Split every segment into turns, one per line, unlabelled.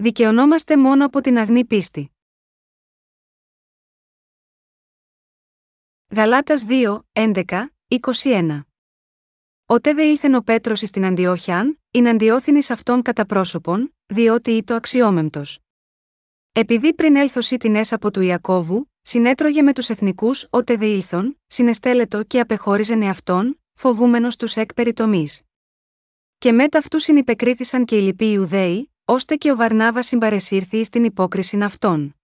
δικαιωνόμαστε μόνο από την αγνή πίστη. Γαλάτας 2, 11, 21 Ότε δε ήλθεν ο Πέτρος εις την Αντιόχιαν, ειν αντιόθυνη αυτών κατά πρόσωπον, διότι είτο αξιόμεμπτος. Επειδή πριν έλθω την έσα από του Ιακώβου, συνέτρωγε με τους εθνικούς ότε δε ήλθον, συνεστέλετο και απεχώριζεν εαυτόν, φοβούμενος τους εκ περιτομή. Και μετά αυτού συνυπεκρίθησαν και οι λοιποί Ιουδαίοι, ώστε και ο Βαρνάβας συμπαρεσύρθη στην υπόκριση αυτών.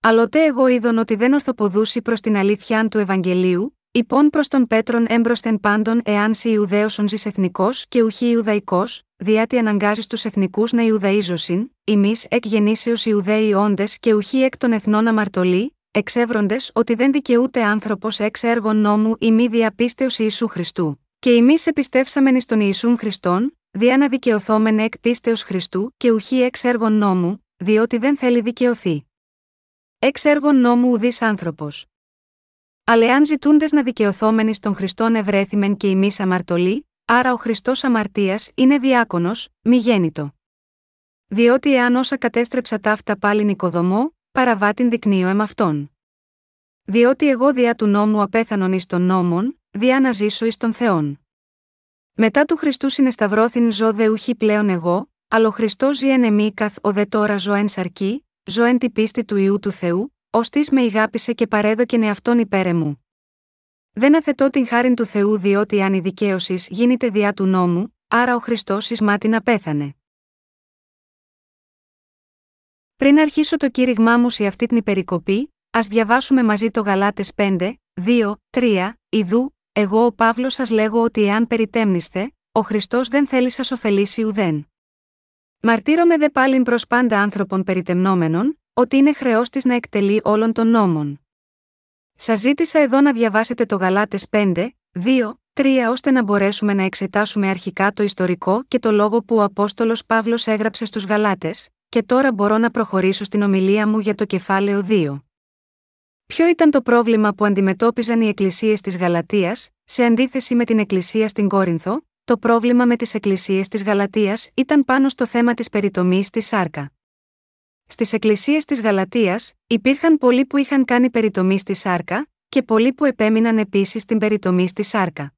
Αλλοτέ εγώ είδον ότι δεν ορθοποδούσει προς την αλήθεια του Ευαγγελίου, υπόν προς τον Πέτρον έμπροσθεν πάντων εάν σι Ιουδαίος ζεις εθνικός και ουχή Ιουδαϊκός, διάτι αναγκάζεις τους εθνικούς να Ιουδαίζωσιν, ημί εκ γεννήσεως Ιουδαίοι όντες και ουχή εκ των εθνών αμαρτωλοί, εξεύροντες ότι δεν δικαιούται άνθρωπος εξ έργων νόμου ή μη διαπίστεως Ιησού Χριστού. Και εμεί επιστεύσαμενοι στον Ιησούν Χριστόν, διά να δικαιωθόμεν εκ πίστεως Χριστού και ουχή εξ έργων νόμου, διότι δεν θέλει δικαιωθεί. Εξ έργων νόμου ουδής άνθρωπος. Αλλά εάν ζητούντες να δικαιωθόμενοι στον Χριστόν ευρέθημεν και εμεί αμαρτωλοί, άρα ο Χριστός αμαρτίας είναι διάκονος, μη γέννητο. Διότι εάν όσα κατέστρεψα ταύτα πάλιν οικοδομό, παραβάτην δεικνύω εμ' Διότι εγώ διά του νόμου απέθανον εις των νόμων, διά να ζήσω εις των Θεών. Μετά του Χριστού συνεσταυρώθην ζω δε ουχή πλέον εγώ, αλλά ο Χριστός ζει εν εμή καθ ο δε τώρα ζω εν σαρκή, ζω εν τη πίστη του ιού του Θεού, ως με ηγάπησε και παρέδοκεν εαυτόν υπέρ μου. Δεν αθετώ την χάριν του Θεού διότι αν η δικαίωσης γίνεται διά του νόμου, άρα ο Χριστός εις μάτιν απέθανε. Πριν αρχίσω το κήρυγμά μου σε αυτή την υπερικοπή, ας διαβάσουμε μαζί το Γαλάτες 5, 2, 3, Ιδού, εγώ ο Παύλος σας λέγω ότι εάν περιτέμνηστε, ο Χριστός δεν θέλει σας ωφελήσει ουδέν. Μαρτύρομαι δε πάλιν προς πάντα άνθρωπων περιτεμνόμενων, ότι είναι χρεός της να εκτελεί όλων των νόμων. Σας ζήτησα εδώ να διαβάσετε το Γαλάτες 5, 2, 3 ώστε να μπορέσουμε να εξετάσουμε αρχικά το ιστορικό και το λόγο που ο Απόστολος Παύλος έγραψε στους Γαλάτες, και τώρα μπορώ να προχωρήσω στην ομιλία μου για το κεφάλαιο 2. Ποιο ήταν το πρόβλημα που αντιμετώπιζαν οι εκκλησίες της Γαλατεία, σε αντίθεση με την εκκλησία στην Κόρινθο, το πρόβλημα με τις εκκλησίες της Γαλατεία ήταν πάνω στο θέμα της περιτομής στη Σάρκα. Στις εκκλησίες της Γαλατεία, υπήρχαν πολλοί που είχαν κάνει περιτομή στη Σάρκα, και πολλοί που επέμειναν επίσης στην περιτομή στη Σάρκα.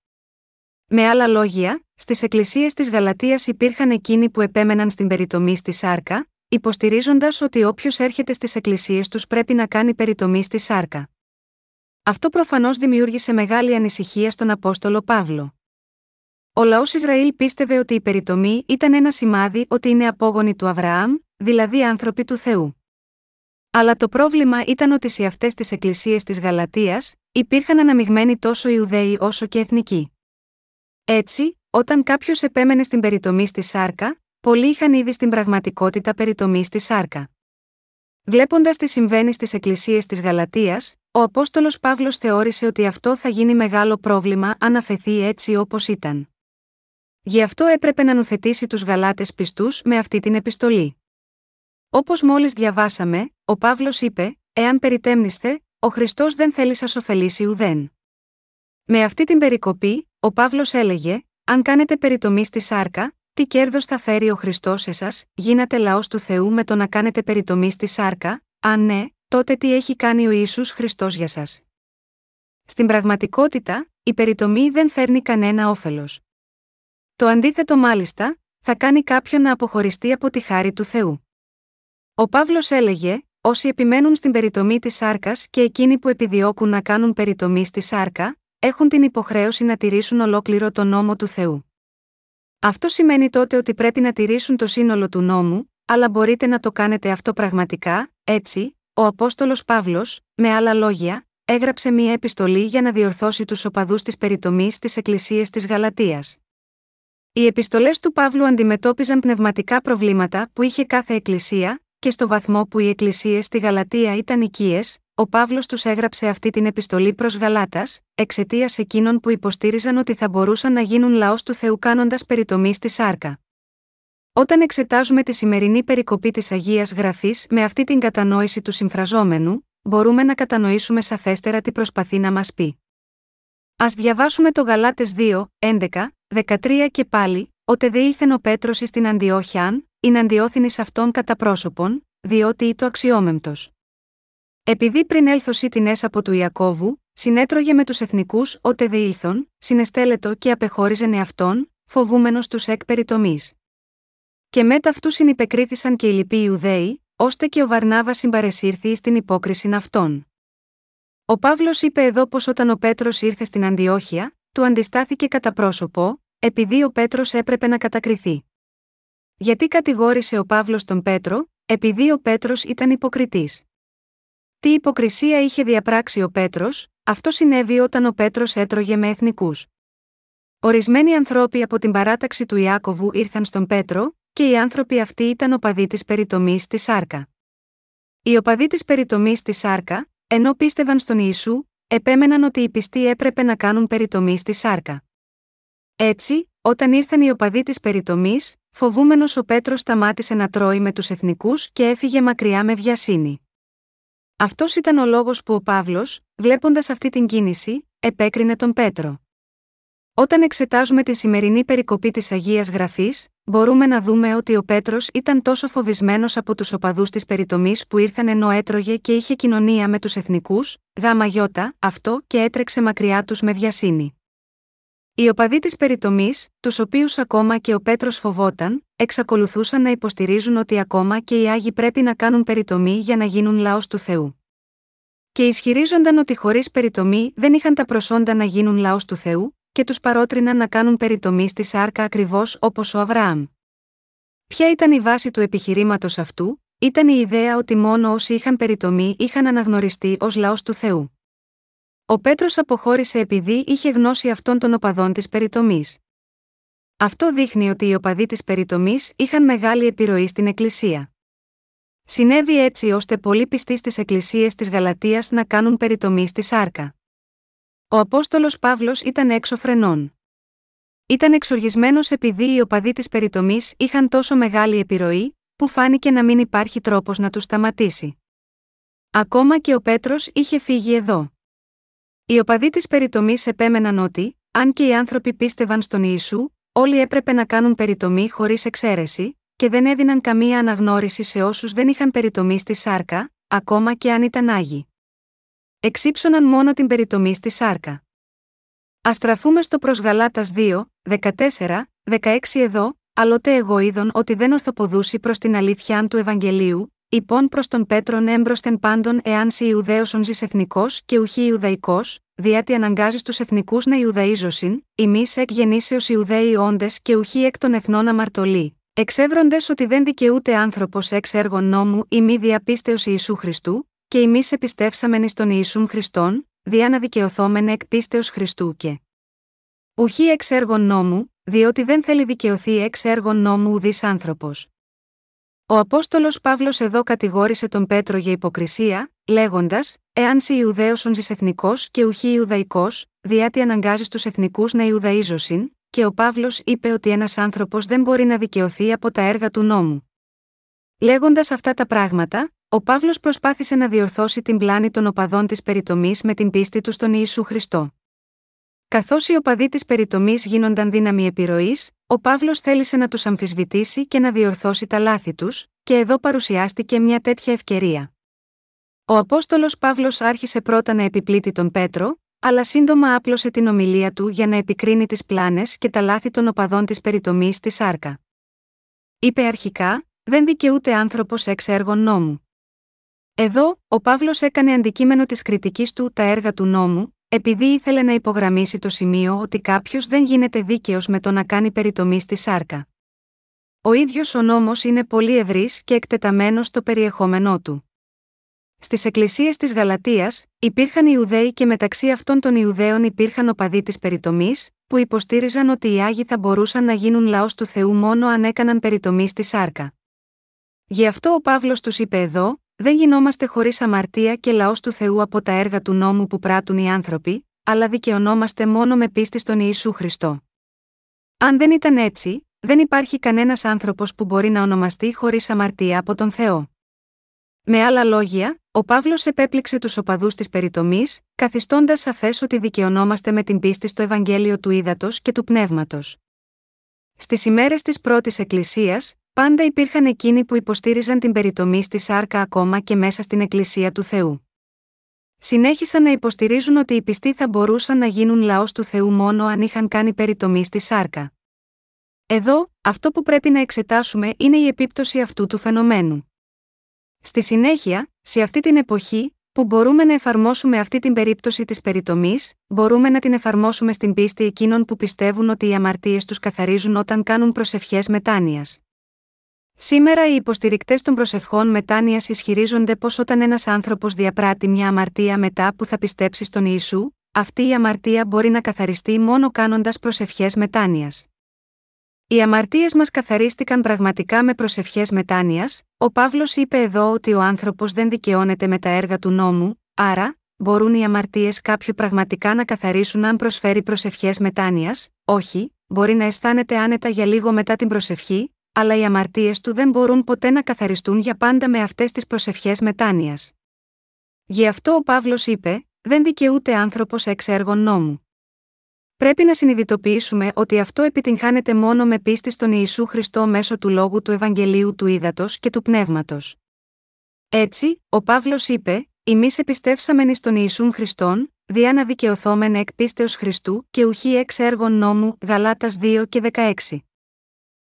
Με άλλα λόγια, στις εκκλησίες της Γαλατεία υπήρχαν εκείνοι που επέμεναν στην περιτομή στη Σάρκα, υποστηρίζοντας ότι όποιος έρχεται στις εκκλησίες τους πρέπει να κάνει περιτομή στη Σάρκα. Αυτό προφανώς δημιούργησε μεγάλη ανησυχία στον Απόστολο Παύλο. Ο λαός Ισραήλ πίστευε ότι η περιτομή ήταν ένα σημάδι ότι είναι απόγονοι του Αβραάμ, δηλαδή άνθρωποι του Θεού. Αλλά το πρόβλημα ήταν ότι σε αυτές τις εκκλησίες της Γαλατείας υπήρχαν αναμειγμένοι τόσο Ιουδαίοι όσο και εθνικοί. Έτσι, όταν κάποιος επέμενε στην περιτομή στη Σάρκα, πολλοί είχαν ήδη στην πραγματικότητα περιτομή στη Σάρκα. Βλέποντας τι συμβαίνει στις εκκλησίες της Γαλατείας, ο Απόστολος Παύλος θεώρησε ότι αυτό θα γίνει μεγάλο πρόβλημα αν αφαιθεί έτσι όπως ήταν. Γι' αυτό έπρεπε να νουθετήσει τους Γαλάτες πιστούς με αυτή την επιστολή. Όπως μόλις διαβάσαμε, ο Παύλος είπε: Εάν περιτέμνηστε, ο Χριστός δεν θέλει σας ωφελήσει ουδέν. Με αυτή την περικοπή, ο Παύλος έλεγε: Αν κάνετε περιτομή στη σάρκα, τι κέρδος θα φέρει ο Χριστός σε εσάς, γίνατε λαός του Θεού με το να κάνετε περιτομή στη σάρκα, αν ναι, τότε τι έχει κάνει ο Ιησούς Χριστός για σας. Στην πραγματικότητα, η περιτομή δεν φέρνει κανένα όφελος. Το αντίθετο μάλιστα, θα κάνει κάποιον να αποχωριστεί από τη χάρη του Θεού. Ο Παύλος έλεγε: Όσοι επιμένουν στην περιτομή της σάρκας και εκείνοι που επιδιώκουν να κάνουν περιτομή στη σάρκα, έχουν την υποχρέωση να τηρήσουν ολόκληρο τον νόμο του Θεού. Αυτό σημαίνει τότε ότι πρέπει να τηρήσουν το σύνολο του νόμου, αλλά μπορείτε να το κάνετε αυτό πραγματικά, έτσι, ο Απόστολος Παύλος, με άλλα λόγια, έγραψε μία επιστολή για να διορθώσει τους οπαδούς της περιτομής στις εκκλησίες της Γαλατεία. Οι επιστολές του Παύλου αντιμετώπιζαν πνευματικά προβλήματα που είχε κάθε εκκλησία, και στο βαθμό που οι εκκλησίες στη Γαλατεία ήταν οικίες, ο Παύλος τους έγραψε αυτή την επιστολή προς Γαλάτας, εξαιτίας εκείνων που υποστήριζαν ότι θα μπορούσαν να γίνουν λαός του Θεού κάνοντας περιτομή στη σάρκα. Όταν εξετάζουμε τη σημερινή περικοπή της Αγίας Γραφής με αυτή την κατανόηση του συμφραζόμενου, μπορούμε να κατανοήσουμε σαφέστερα τι προσπαθεί να μας πει. Α διαβάσουμε το Γαλάτες 2, 11, 13 και πάλι, Ότε δε ήλθεν ο Πέτρος στην Αντιόχιαν, είναι αντιόθυνη αυτόν κατά πρόσωπον, διότι το αξιόμεμπτος. Επειδή πριν έλθω την έσ από του Ιακώβου, συνέτρωγε με τους εθνικούς ότε διήλθον, συνεστέλετο και απεχώριζεν εαυτόν, φοβούμενος τους εκ περιτομή. Και μετά αυτού συνυπεκρίθησαν και οι λοιποί Ιουδαίοι, ώστε και ο Βαρνάβας συμπαρεσύρθη στην υπόκριση αυτών. Ο Παύλος είπε εδώ πως όταν ο Πέτρος ήρθε στην Αντιόχεια, του αντιστάθηκε κατά πρόσωπο, επειδή ο Πέτρος έπρεπε να κατακριθεί. Γιατί κατηγόρησε ο Παύλος τον Πέτρο, επειδή ο Πέτρος ήταν υποκριτής. Τι υποκρισία είχε διαπράξει ο Πέτρος, αυτό συνέβη όταν ο Πέτρος έτρωγε με εθνικούς. Ορισμένοι άνθρωποι από την παράταξη του Ιάκωβου ήρθαν στον Πέτρο, και οι άνθρωποι αυτοί ήταν οπαδοί της περιτομής στη Σάρκα. Οι οπαδοί της περιτομής στη Σάρκα, ενώ πίστευαν στον Ιησού, επέμεναν ότι οι πιστοί έπρεπε να κάνουν περιτομή στη Σάρκα. Έτσι, όταν ήρθαν οι οπαδοί της περιτομής, φοβούμενος ο Πέτρος σταμάτησε να τρώει με τους εθνικούς και έφυγε μακριά με βιασύνη. Αυτός ήταν ο λόγος που ο Παύλος, βλέποντας αυτή την κίνηση, επέκρινε τον Πέτρο. Όταν εξετάζουμε τη σημερινή περικοπή της Αγίας Γραφής, μπορούμε να δούμε ότι ο Πέτρος ήταν τόσο φοβισμένος από τους οπαδούς της περιτομής που ήρθαν ενώ έτρωγε και είχε κοινωνία με τους εθνικούς, γάμα γιώτα, αυτό και έτρεξε μακριά τους με βιασύνη. Οι οπαδοί της περιτομής, τους οποίους ακόμα και ο Πέτρος φοβόταν, εξακολουθούσαν να υποστηρίζουν ότι ακόμα και οι Άγιοι πρέπει να κάνουν περιτομή για να γίνουν λαός του Θεού. Και ισχυρίζονταν ότι χωρίς περιτομή δεν είχαν τα προσόντα να γίνουν λαός του Θεού, και τους παρότριναν να κάνουν περιτομή στη σάρκα ακριβώς όπως ο Αβραάμ. Ποια ήταν η βάση του επιχειρήματος αυτού, ήταν η ιδέα ότι μόνο όσοι είχαν περιτομή είχαν αναγνωριστεί ως λαός του Θεού. Ο Πέτρος αποχώρησε επειδή είχε γνώση αυτών των οπαδών της περιτομής. Αυτό δείχνει ότι οι οπαδοί της περιτομής είχαν μεγάλη επιρροή στην Εκκλησία. Συνέβη έτσι ώστε πολλοί πιστοί στις εκκλησίες της Γαλατεία να κάνουν περιτομή στη σάρκα. Ο Απόστολος Παύλος ήταν έξω φρενών. Ήταν εξοργισμένος επειδή οι οπαδοί της περιτομής είχαν τόσο μεγάλη επιρροή, που φάνηκε να μην υπάρχει τρόπος να τους σταματήσει. Ακόμα και ο Πέτρος είχε φύγει εδώ. Οι οπαδοί της περιτομής επέμεναν ότι, αν και οι άνθρωποι πίστευαν στον Ιησού, όλοι έπρεπε να κάνουν περιτομή χωρίς εξαίρεση, και δεν έδιναν καμία αναγνώριση σε όσους δεν είχαν περιτομή στη σάρκα, ακόμα και αν ήταν άγιοι εξύψωναν μόνο την περιτομή στη σάρκα. Α στραφούμε στο προς Γαλάτας 2, 14, 16 εδώ, αλλότε εγώ είδων ότι δεν ορθοποδούσει προς την αλήθεια του Ευαγγελίου, υπόν προς τον Πέτρον έμπροσθεν πάντων εάν σι Ιουδαίος ονζη εθνικός και ουχή Ιουδαϊκός, διότι αναγκάζεις τους εθνικούς να Ιουδαίζωσιν, ημί εκ γεννήσεως Ιουδαίοι όντες και ουχή εκ των εθνών αμαρτωλοί, εξεύροντες ότι δεν δικαιούται άνθρωπος εξ έργων νόμου ή μη διαπίστεως Ιησού Χριστού, και εμεί επιστεύσαμεν εις τον Ιησούν Χριστόν, διά να δικαιωθόμεν εκ πίστεως Χριστού και ουχή εξ έργων νόμου, διότι δεν θέλει δικαιωθεί εξ έργων νόμου ουδής άνθρωπος. Ο Απόστολος Παύλος εδώ κατηγόρησε τον Πέτρο για υποκρισία, λέγοντας: Εάν σι Ιουδαίο ον εθνικός και ουχή Ιουδαϊκός, διάτι αναγκάζεις τους εθνικούς να Ιουδαίζωσιν, και ο Παύλος είπε ότι ένας άνθρωπος δεν μπορεί να δικαιωθεί από τα έργα του νόμου. Λέγοντας αυτά τα πράγματα, ο Παύλος προσπάθησε να διορθώσει την πλάνη των οπαδών της περιτομής με την πίστη του στον Ιησού Χριστό. Καθώς οι οπαδοί της περιτομής γίνονταν δύναμη επιρροής, ο Παύλος θέλησε να τους αμφισβητήσει και να διορθώσει τα λάθη τους, και εδώ παρουσιάστηκε μια τέτοια ευκαιρία. Ο Απόστολος Παύλος άρχισε πρώτα να επιπλήττει τον Πέτρο, αλλά σύντομα άπλωσε την ομιλία του για να επικρίνει τις πλάνες και τα λάθη των οπαδών της περιτομής στη Σάρκα. Είπε αρχικά: Δεν δικαιούται άνθρωπος εξ έργων νόμου. Εδώ, ο Παύλος έκανε αντικείμενο της κριτικής του τα έργα του νόμου, επειδή ήθελε να υπογραμμίσει το σημείο ότι κάποιος δεν γίνεται δίκαιος με το να κάνει περιτομή στη σάρκα. Ο ίδιος ο νόμος είναι πολύ ευρύς και εκτεταμένος στο περιεχόμενό του. Στις εκκλησίες της Γαλατείας, υπήρχαν Ιουδαίοι και μεταξύ αυτών των Ιουδαίων υπήρχαν οπαδοί της περιτομής, που υποστήριζαν ότι οι Άγιοι θα μπορούσαν να γίνουν λαός του Θεού μόνο αν έκαναν περιτομή στη σάρκα. Γι' αυτό ο Παύλος τους είπε εδώ, δεν γινόμαστε χωρίς αμαρτία και λαός του Θεού από τα έργα του νόμου που πράττουν οι άνθρωποι, αλλά δικαιωνόμαστε μόνο με πίστη στον Ιησού Χριστό. Αν δεν ήταν έτσι, δεν υπάρχει κανένας άνθρωπος που μπορεί να ονομαστεί χωρίς αμαρτία από τον Θεό. Με άλλα λόγια, ο Παύλος επέπληξε τους οπαδούς της περιτομής, καθιστώντας σαφές ότι δικαιωνόμαστε με την πίστη στο Ευαγγέλιο του Ήδατος και του Πνεύματος. Στις ημέρες της πρώτης Εκκλησίας, πάντα υπήρχαν εκείνοι που υποστήριζαν την περιτομή στη σάρκα ακόμα και μέσα στην Εκκλησία του Θεού. Συνέχισαν να υποστηρίζουν ότι οι πιστοί θα μπορούσαν να γίνουν λαός του Θεού μόνο αν είχαν κάνει περιτομή στη σάρκα. Εδώ, αυτό που πρέπει να εξετάσουμε είναι η επίπτωση αυτού του φαινομένου. Στη συνέχεια, σε αυτή την εποχή, που μπορούμε να εφαρμόσουμε αυτή την περίπτωση της περιτομής, μπορούμε να την εφαρμόσουμε στην πίστη εκείνων που πιστεύουν ότι οι αμαρτίες τους καθαρίζουν όταν κάνουν προσευχές μετάνοιας. Σήμερα οι υποστηρικτές των προσευχών μετάνοιας ισχυρίζονται πως όταν ένας άνθρωπος διαπράττει μια αμαρτία μετά που θα πιστέψει στον Ιησού, αυτή η αμαρτία μπορεί να καθαριστεί μόνο κάνοντας προσευχές μετάνοιας. Οι αμαρτίες μας καθαρίστηκαν πραγματικά με προσευχές μετάνοιας, ο Παύλος είπε εδώ ότι ο άνθρωπος δεν δικαιώνεται με τα έργα του νόμου, άρα, μπορούν οι αμαρτίες κάποιου πραγματικά να καθαρίσουν αν προσφέρει προσευχές μετάνοιας, όχι, μπορεί να αισθάνεται άνετα για λίγο μετά την προσευχή, αλλά οι αμαρτίες του δεν μπορούν ποτέ να καθαριστούν για πάντα με αυτές τις προσευχές μετάνοιας. Γι' αυτό ο Παύλος είπε: Δεν δικαιούται άνθρωπος εξ έργων νόμου. Πρέπει να συνειδητοποιήσουμε ότι αυτό επιτυγχάνεται μόνο με πίστη στον Ιησού Χριστό μέσω του λόγου του Ευαγγελίου του Ήδατος και του Πνεύματος. Έτσι, ο Παύλος είπε: Εμείς επιστεύσαμεν εις τον Ιησούν Χριστόν, διά να δικαιωθόμεν εκ πίστεως Χριστού και ουχή εξ έργων νόμου, Γαλάτας 2 και 16.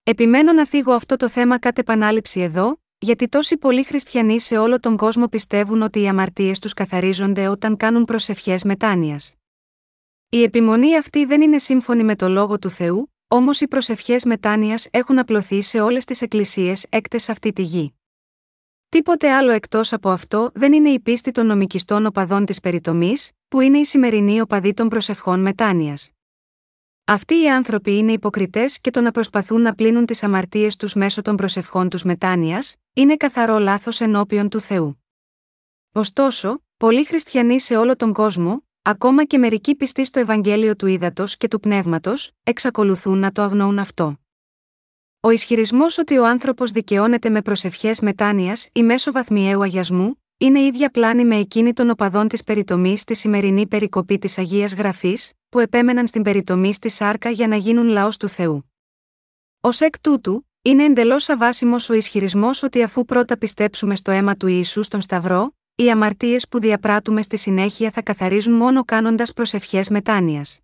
Επιμένω να θίγω αυτό το θέμα κατ' επανάληψη εδώ, γιατί τόσοι πολλοί χριστιανοί σε όλο τον κόσμο πιστεύουν ότι οι αμαρτίες τους καθαρίζονται όταν κάνουν προσευχές μετάνοιας. Η επιμονή αυτή δεν είναι σύμφωνη με το λόγο του Θεού, όμως οι προσευχές μετάνοιας έχουν απλωθεί σε όλες τις εκκλησίες έκτες αυτή τη γη. Τίποτε άλλο εκτός από αυτό δεν είναι η πίστη των νομικιστών οπαδών της περιτομής, που είναι οι σημερινοί οπαδοί των προσευχών μετάνοιας. Αυτοί οι άνθρωποι είναι υποκριτές και το να προσπαθούν να πλύνουν τις αμαρτίες τους μέσω των προσευχών τους μετάνοιας, είναι καθαρό λάθος ενώπιον του Θεού. Ωστόσο, πολλοί χριστιανοί σε όλο τον κόσμο, ακόμα και μερικοί πιστοί στο Ευαγγέλιο του Ήδατος και του Πνεύματος, εξακολουθούν να το αγνοούν αυτό. Ο ισχυρισμός ότι ο άνθρωπος δικαιώνεται με προσευχές μετάνοιας ή μέσω βαθμιαίου αγιασμού, είναι ίδια πλάνη με εκείνη των οπαδών της περιτομής στη σημερινή περικοπή της Αγίας Γραφής, που επέμεναν στην περιτομή στη Σάρκα για να γίνουν λαός του Θεού. Ω εκ τούτου, είναι εντελώς αβάσιμος ο ισχυρισμός ότι αφού πρώτα πιστέψουμε στο αίμα του Ιησού στον Σταυρό, οι αμαρτίες που διαπράττουμε στη συνέχεια θα καθαρίζουν μόνο κάνοντας προσευχές μετάνοιας.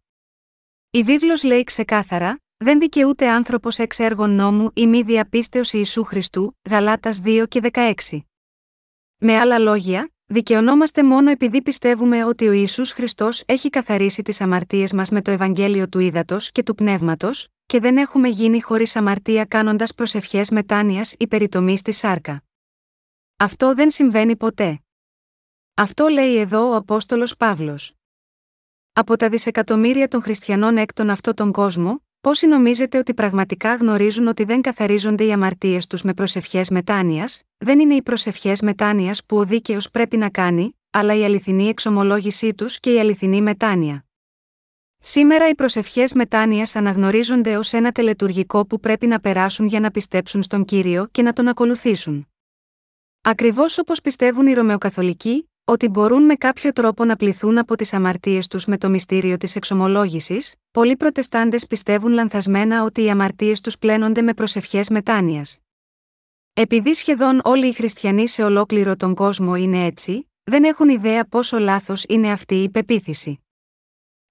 Η βίβλος λέει ξεκάθαρα: Δεν δικαιούται άνθρωπος εξ έργων νόμου ή μη διαπίστεως Ιησού Χριστού, Γαλάτας 2 και 16. Με άλλα λόγια, δικαιωνόμαστε μόνο επειδή πιστεύουμε ότι ο Ισού Χριστός έχει καθαρίσει τις αμαρτίες μας με το Ευαγγέλιο του Ήδατος και του Πνεύματος, και δεν έχουμε γίνει χωρίς αμαρτία κάνοντας προσευχές μετάνοιας ή περιτομή στη σάρκα. Αυτό δεν συμβαίνει ποτέ. Αυτό λέει εδώ ο Απόστολος Παύλος. Από τα δισεκατομμύρια των χριστιανών έκτον αυτόν τον κόσμο, πόσοι νομίζετε ότι πραγματικά γνωρίζουν ότι δεν καθαρίζονται οι αμαρτίες τους με προσευχές μετάνοιας, δεν είναι οι προσευχές μετάνοιας που ο δίκαιος πρέπει να κάνει, αλλά η αληθινή εξομολόγησή τους και η αληθινή μετάνοια. Σήμερα οι προσευχές μετάνοιας αναγνωρίζονται ως ένα τελετουργικό που πρέπει να περάσουν για να πιστέψουν στον κύριο και να τον ακολουθήσουν. Ακριβώς όπως πιστεύουν οι Ρωμαιοκαθολικοί, ότι μπορούν με κάποιο τρόπο να πληθούν από τις αμαρτίες τους με το μυστήριο της εξομολόγησης, πολλοί Προτεστάντες πιστεύουν λανθασμένα ότι οι αμαρτίες τους πλένονται με προσευχές μετάνοιας. Επειδή σχεδόν όλοι οι χριστιανοί σε ολόκληρο τον κόσμο είναι έτσι, δεν έχουν ιδέα πόσο λάθος είναι αυτή η πεποίθηση.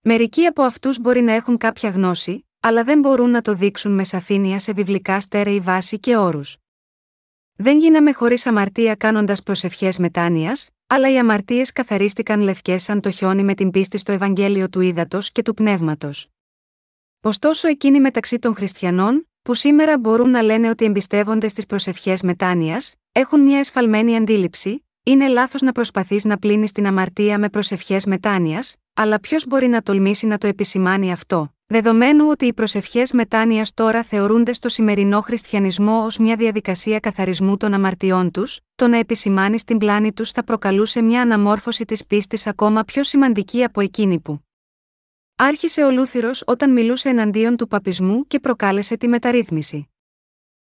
Μερικοί από αυτούς μπορεί να έχουν κάποια γνώση, αλλά δεν μπορούν να το δείξουν με σαφήνεια σε βιβλικά στέρεη βάση και όρους. Δεν γίναμε χωρίς αμαρτία κάνοντας προσευχές μετάνοιας, αλλά οι αμαρτίες καθαρίστηκαν λευκές σαν το χιόνι με την πίστη στο Ευαγγέλιο του Ήδατος και του Πνεύματος. Ωστόσο, εκείνοι μεταξύ των χριστιανών, που σήμερα μπορούν να λένε ότι εμπιστεύονται στις προσευχές μετάνοιας, έχουν μια εσφαλμένη αντίληψη, είναι λάθος να προσπαθείς να πλύνεις την αμαρτία με προσευχές μετάνοιας, αλλά ποιος μπορεί να τολμήσει να το επισημάνει αυτό, δεδομένου ότι οι προσευχές μετάνοιας τώρα θεωρούνται στο σημερινό χριστιανισμό ως μια διαδικασία καθαρισμού των αμαρτιών τους, το να επισημάνεις στην πλάνη τους θα προκαλούσε μια αναμόρφωση της πίστης ακόμα πιο σημαντική από εκείνη που άρχισε ο Λούθυρος όταν μιλούσε εναντίον του παπισμού και προκάλεσε τη μεταρρύθμιση.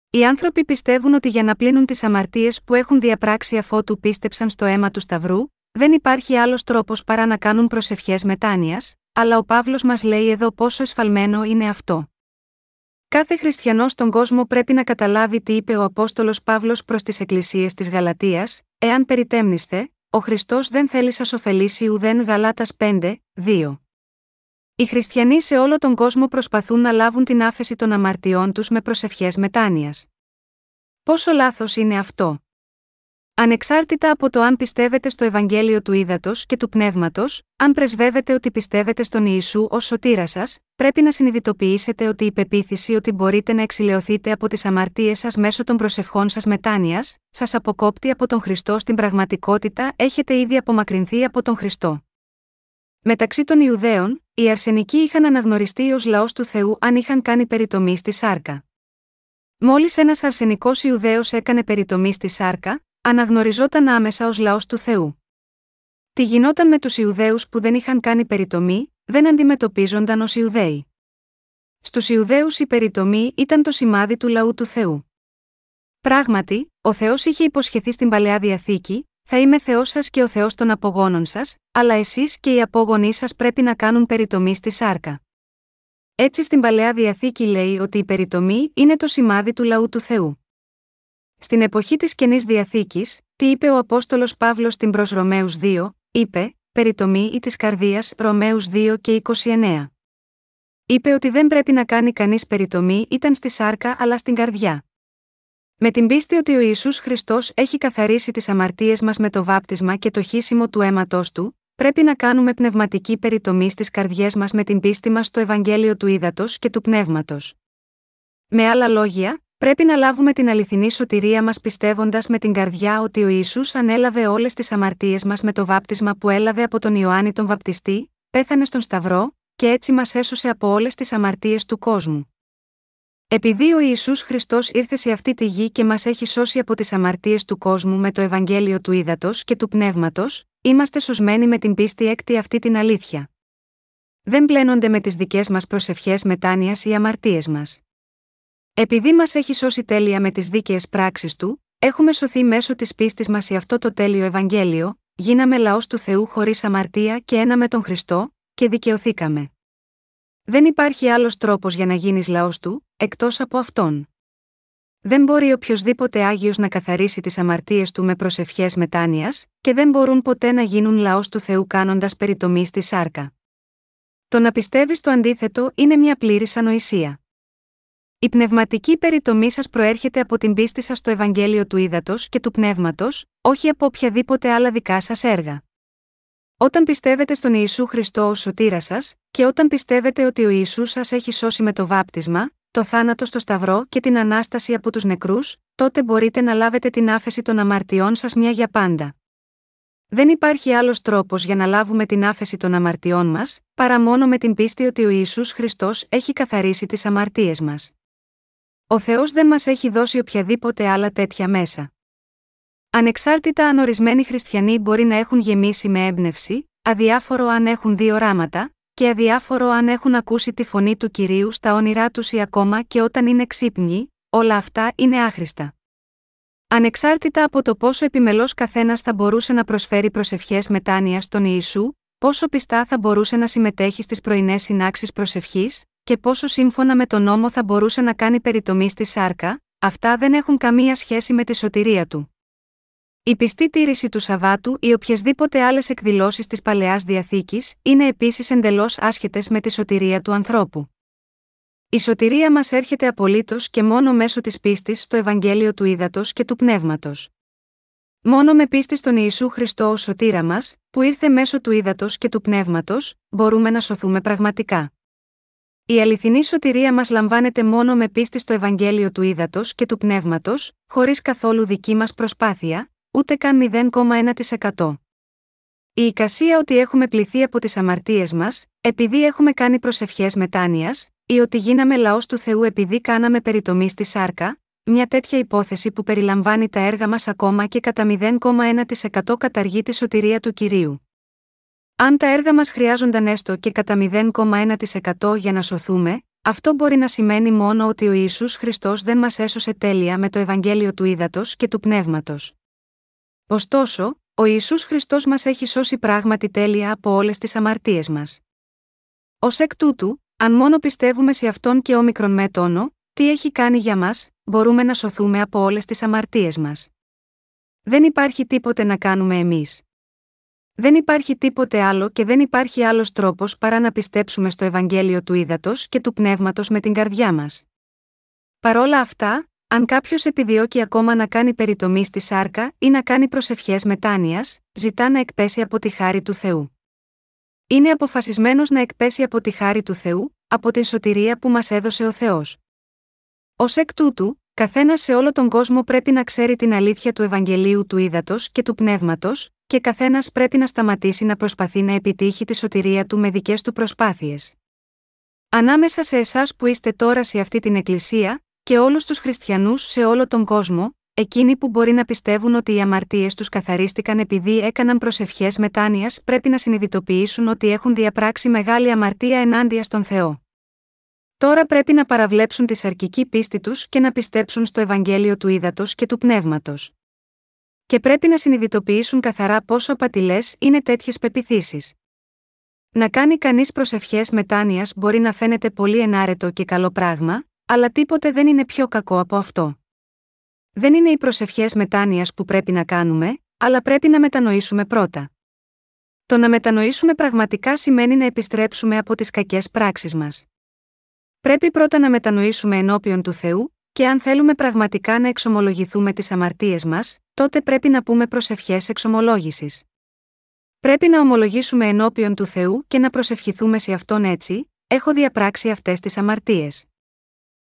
Οι άνθρωποι πιστεύουν ότι για να πλύνουν τις αμαρτίες που έχουν διαπράξει αφότου πίστεψαν στο αίμα του Σταυρού, δεν υπάρχει άλλος τρόπος παρά να κάνουν προσευχές μετάνοιας, αλλά ο Παύλος μας λέει εδώ πόσο εσφαλμένο είναι αυτό. Κάθε χριστιανός στον κόσμο πρέπει να καταλάβει τι είπε ο Απόστολος Παύλος προς τις Εκκλησίες της Γαλατεία, εάν περιτέμνηστε, ο Χριστός δεν θέλει σας ωφελήσει ουδέν Γαλάτας 5, 2. Οι χριστιανοί σε όλο τον κόσμο προσπαθούν να λάβουν την άφεση των αμαρτιών τους με προσευχές μετάνοιας. Πόσο λάθος είναι αυτό. Ανεξάρτητα από το αν πιστεύετε στο Ευαγγέλιο του Ήδατος και του Πνεύματος, αν πρεσβεύετε ότι πιστεύετε στον Ιησού ως σωτήρα σας, πρέπει να συνειδητοποιήσετε ότι η πεποίθηση ότι μπορείτε να εξηλαιωθείτε από τις αμαρτίες σας μέσω των προσευχών σας μετάνοιας, σας αποκόπτει από τον Χριστό στην πραγματικότητα έχετε ήδη απομακρυνθεί από τον Χριστό. Μεταξύ των Ιουδαίων, οι αρσενικοί είχαν αναγνωριστεί ως λαός του Θεού αν είχαν κάνει περιτομή στη σάρκα. Μόλις ένας αρσενικός Ιουδαίος έκανε περιτομή στη σάρκα, αναγνωριζόταν άμεσα ως λαός του Θεού. Τι γινόταν με τους Ιουδαίους που δεν είχαν κάνει περιτομή, δεν αντιμετωπίζονταν ως Ιουδαίοι. Στους Ιουδαίους η περιτομή ήταν το σημάδι του λαού του Θεού. Πράγματι, ο Θεός είχε υποσχεθεί στην παλαιά διαθήκη, θα είμαι Θεός σας και ο Θεός των απογόνων σας, αλλά εσείς και οι απόγονοί σας πρέπει να κάνουν περιτομή στη σάρκα. Έτσι στην παλαιά διαθήκη λέει ότι η περιτομή είναι το σημάδι του λαού του Θεού. Στην εποχή της καινής διαθήκης, τι είπε ο Απόστολος Παύλος στην προς Ρωμαίους 2, είπε, περιτομή ή της καρδίας Ρωμαίους 2 και 29. Είπε ότι δεν πρέπει να κάνει κανείς περιτομή ήταν στη σάρκα αλλά στην καρδιά. Με την πίστη ότι ο Ισού Χριστός έχει καθαρίσει τις αμαρτίες μας με το βάπτισμα και το χύσιμο του αίματός του, πρέπει να κάνουμε πνευματική περιτομή στις καρδιές μας με την πίστη μας στο Ευαγγέλιο του Ήδατος και του Πνεύματος. Με άλλα λόγια, πρέπει να λάβουμε την αληθινή σωτηρία μας πιστεύοντας με την καρδιά ότι ο Ισού ανέλαβε όλες τις αμαρτίες μας με το βάπτισμα που έλαβε από τον Ιωάννη τον Βαπτιστή, πέθανε στον Σταυρό, και έτσι μας έσωσε από όλες τις αμαρτίες του κόσμου. Επειδή ο Ισού Χριστός ήρθε σε αυτή τη γη και μας έχει σώσει από τις αμαρτίες του κόσμου με το Ευαγγέλιο του Ήδατος και του Πνεύματος, είμαστε σωσμένοι με την πίστη έκτη αυτή την αλήθεια. Δεν πλένονται με τις δικές μας προσευχές μετάνοιας οι αμαρτίες μας. Επειδή μας έχει σώσει τέλεια με τις δίκαιες πράξεις του, έχουμε σωθεί μέσω της πίστης μας σε αυτό το τέλειο Ευαγγέλιο, γίναμε λαός του Θεού χωρίς αμαρτία και ένα με τον Χριστό, και δικαιωθήκαμε. Δεν υπάρχει άλλος τρόπος για να γίνεις λαός του, εκτός από αυτόν. Δεν μπορεί οποιοδήποτε Άγιος να καθαρίσει τις αμαρτίες του με προσευχές μετάνοιας, και δεν μπορούν ποτέ να γίνουν λαός του Θεού κάνοντας περιτομή στη σάρκα. Το να πιστεύεις το αντίθετο είναι μια πλήρης ανοησία. Η πνευματική περιτομή σας προέρχεται από την πίστη σας στο Ευαγγέλιο του Ήδατος και του Πνεύματος, όχι από οποιαδήποτε άλλα δικά σας έργα. Όταν πιστεύετε στον Ιησού Χριστό ως σωτήρα σας, και όταν πιστεύετε ότι ο Ιησούς σας έχει σώσει με το βάπτισμα, το θάνατο στο Σταυρό και την ανάσταση από τους νεκρούς, τότε μπορείτε να λάβετε την άφεση των αμαρτιών σας μια για πάντα. Δεν υπάρχει άλλος τρόπος για να λάβουμε την άφεση των αμαρτιών μας, παρά μόνο με την πίστη ότι ο Ισού Χριστός έχει καθαρίσει τις αμαρτίες μας. Ο Θεός δεν μας έχει δώσει οποιαδήποτε άλλα τέτοια μέσα. Ανεξάρτητα αν ορισμένοι χριστιανοί μπορεί να έχουν γεμίσει με έμπνευση, αδιάφορο αν έχουν δει οράματα, και αδιάφορο αν έχουν ακούσει τη φωνή του κυρίου στα όνειρά τους ή ακόμα και όταν είναι ξύπνοι, όλα αυτά είναι άχρηστα. Ανεξάρτητα από το πόσο επιμελώς καθένας θα μπορούσε να προσφέρει προσευχές μετάνοια στον Ιησού, πόσο πιστά θα μπορούσε να συμμετέχει στις πρωινές συνάξεις προσευχής, και πόσο σύμφωνα με τον νόμο θα μπορούσε να κάνει περιτομή στη σάρκα, αυτά δεν έχουν καμία σχέση με τη σωτηρία του. Η πιστή τήρηση του Σαββάτου ή οποιασδήποτε άλλες εκδηλώσεις της παλαιάς διαθήκης είναι επίσης εντελώς άσχετες με τη σωτηρία του ανθρώπου. Η σωτηρία μας έρχεται απολύτως και μόνο μέσω της πίστης στο Ευαγγέλιο του Ήδατος και του Πνεύματος. Μόνο με πίστη στον Ιησού Χριστό ως σωτήρα μας, που ήρθε μέσω του Ήδατος και του Πνεύματος, μπορούμε να σωθούμε πραγματικά. Η αληθινή σωτηρία μας λαμβάνεται μόνο με πίστη στο Ευαγγέλιο του Ήδατος και του Πνεύματος, χωρίς καθόλου δική μας προσπάθεια, ούτε καν 0,1%. Η εικασία ότι έχουμε πληθεί από τις αμαρτίες μας, επειδή έχουμε κάνει προσευχές μετάνοιας, ή ότι γίναμε λαός του Θεού επειδή κάναμε περιτομή στη σάρκα, μια τέτοια υπόθεση που περιλαμβάνει τα έργα μας ακόμα και κατά 0,1% καταργεί τη σωτηρία του κυρίου. Αν τα έργα μας χρειάζονταν έστω και κατά 0,1% για να σωθούμε, αυτό μπορεί να σημαίνει μόνο ότι ο Ιησούς Χριστός δεν μας έσωσε τέλεια με το Ευαγγέλιο του Ήδατος και του Πνεύματος. Ωστόσο, ο Ιησούς Χριστός μας έχει σώσει πράγματι τέλεια από όλες τις αμαρτίες μας. Ω εκ τούτου, αν μόνο πιστεύουμε σε Αυτόν και όμικρον με τόνο, τι έχει κάνει για μας, μπορούμε να σωθούμε από όλες τις αμαρτίες μας. Δεν υπάρχει τίποτε να κάνουμε εμείς. Δεν υπάρχει τίποτε άλλο και δεν υπάρχει άλλος τρόπος παρά να πιστέψουμε στο Ευαγγέλιο του Ήδατος και του Πνεύματος με την καρδιά μας. Παρόλα αυτά, αν κάποιος επιδιώκει ακόμα να κάνει περιτομή στη σάρκα ή να κάνει προσευχές μετάνοιας, ζητά να εκπέσει από τη χάρη του Θεού. Είναι αποφασισμένος να εκπέσει από τη χάρη του Θεού, από την σωτηρία που μας έδωσε ο Θεός. Ω εκ τούτου, καθένας σε όλο τον κόσμο πρέπει να ξέρει την αλήθεια του Ευαγγελίου του Ήδατος και του Πνεύματος, και καθένας πρέπει να σταματήσει να προσπαθεί να επιτύχει τη σωτηρία του με δικές του προσπάθειες. Ανάμεσα σε εσάς που είστε τώρα σε αυτή την Εκκλησία, και όλους τους χριστιανούς σε όλο τον κόσμο, εκείνοι που μπορεί να πιστεύουν ότι οι αμαρτίες τους καθαρίστηκαν επειδή έκαναν προσευχές μετάνοιας πρέπει να συνειδητοποιήσουν ότι έχουν διαπράξει μεγάλη αμαρτία ενάντια στον Θεό. Τώρα πρέπει να παραβλέψουν τη σαρκική πίστη τους και να πιστέψουν στο Ευαγγέλιο του Ήδατος και του Πνεύματος. Και πρέπει να συνειδητοποιήσουν καθαρά πόσο απατηλές είναι τέτοιες πεπιθήσεις. Να κάνει κανείς προσευχές μετάνοιας μπορεί να φαίνεται πολύ ενάρετο και καλό πράγμα, αλλά τίποτε δεν είναι πιο κακό από αυτό. Δεν είναι οι προσευχές μετάνοιας που πρέπει να κάνουμε, αλλά πρέπει να μετανοήσουμε πρώτα. Το να μετανοήσουμε πραγματικά σημαίνει να επιστρέψουμε από τις κακές πράξεις μας. Πρέπει πρώτα να μετανοήσουμε ενώπιον του Θεού, και αν θέλουμε πραγματικά να εξομολογηθούμε τις αμαρτίες μας, τότε πρέπει να πούμε προσευχές εξομολόγησης. Πρέπει να ομολογήσουμε ενώπιον του Θεού και να προσευχηθούμε σε αυτόν έτσι, έχω διαπράξει αυτές τις αμαρτίες.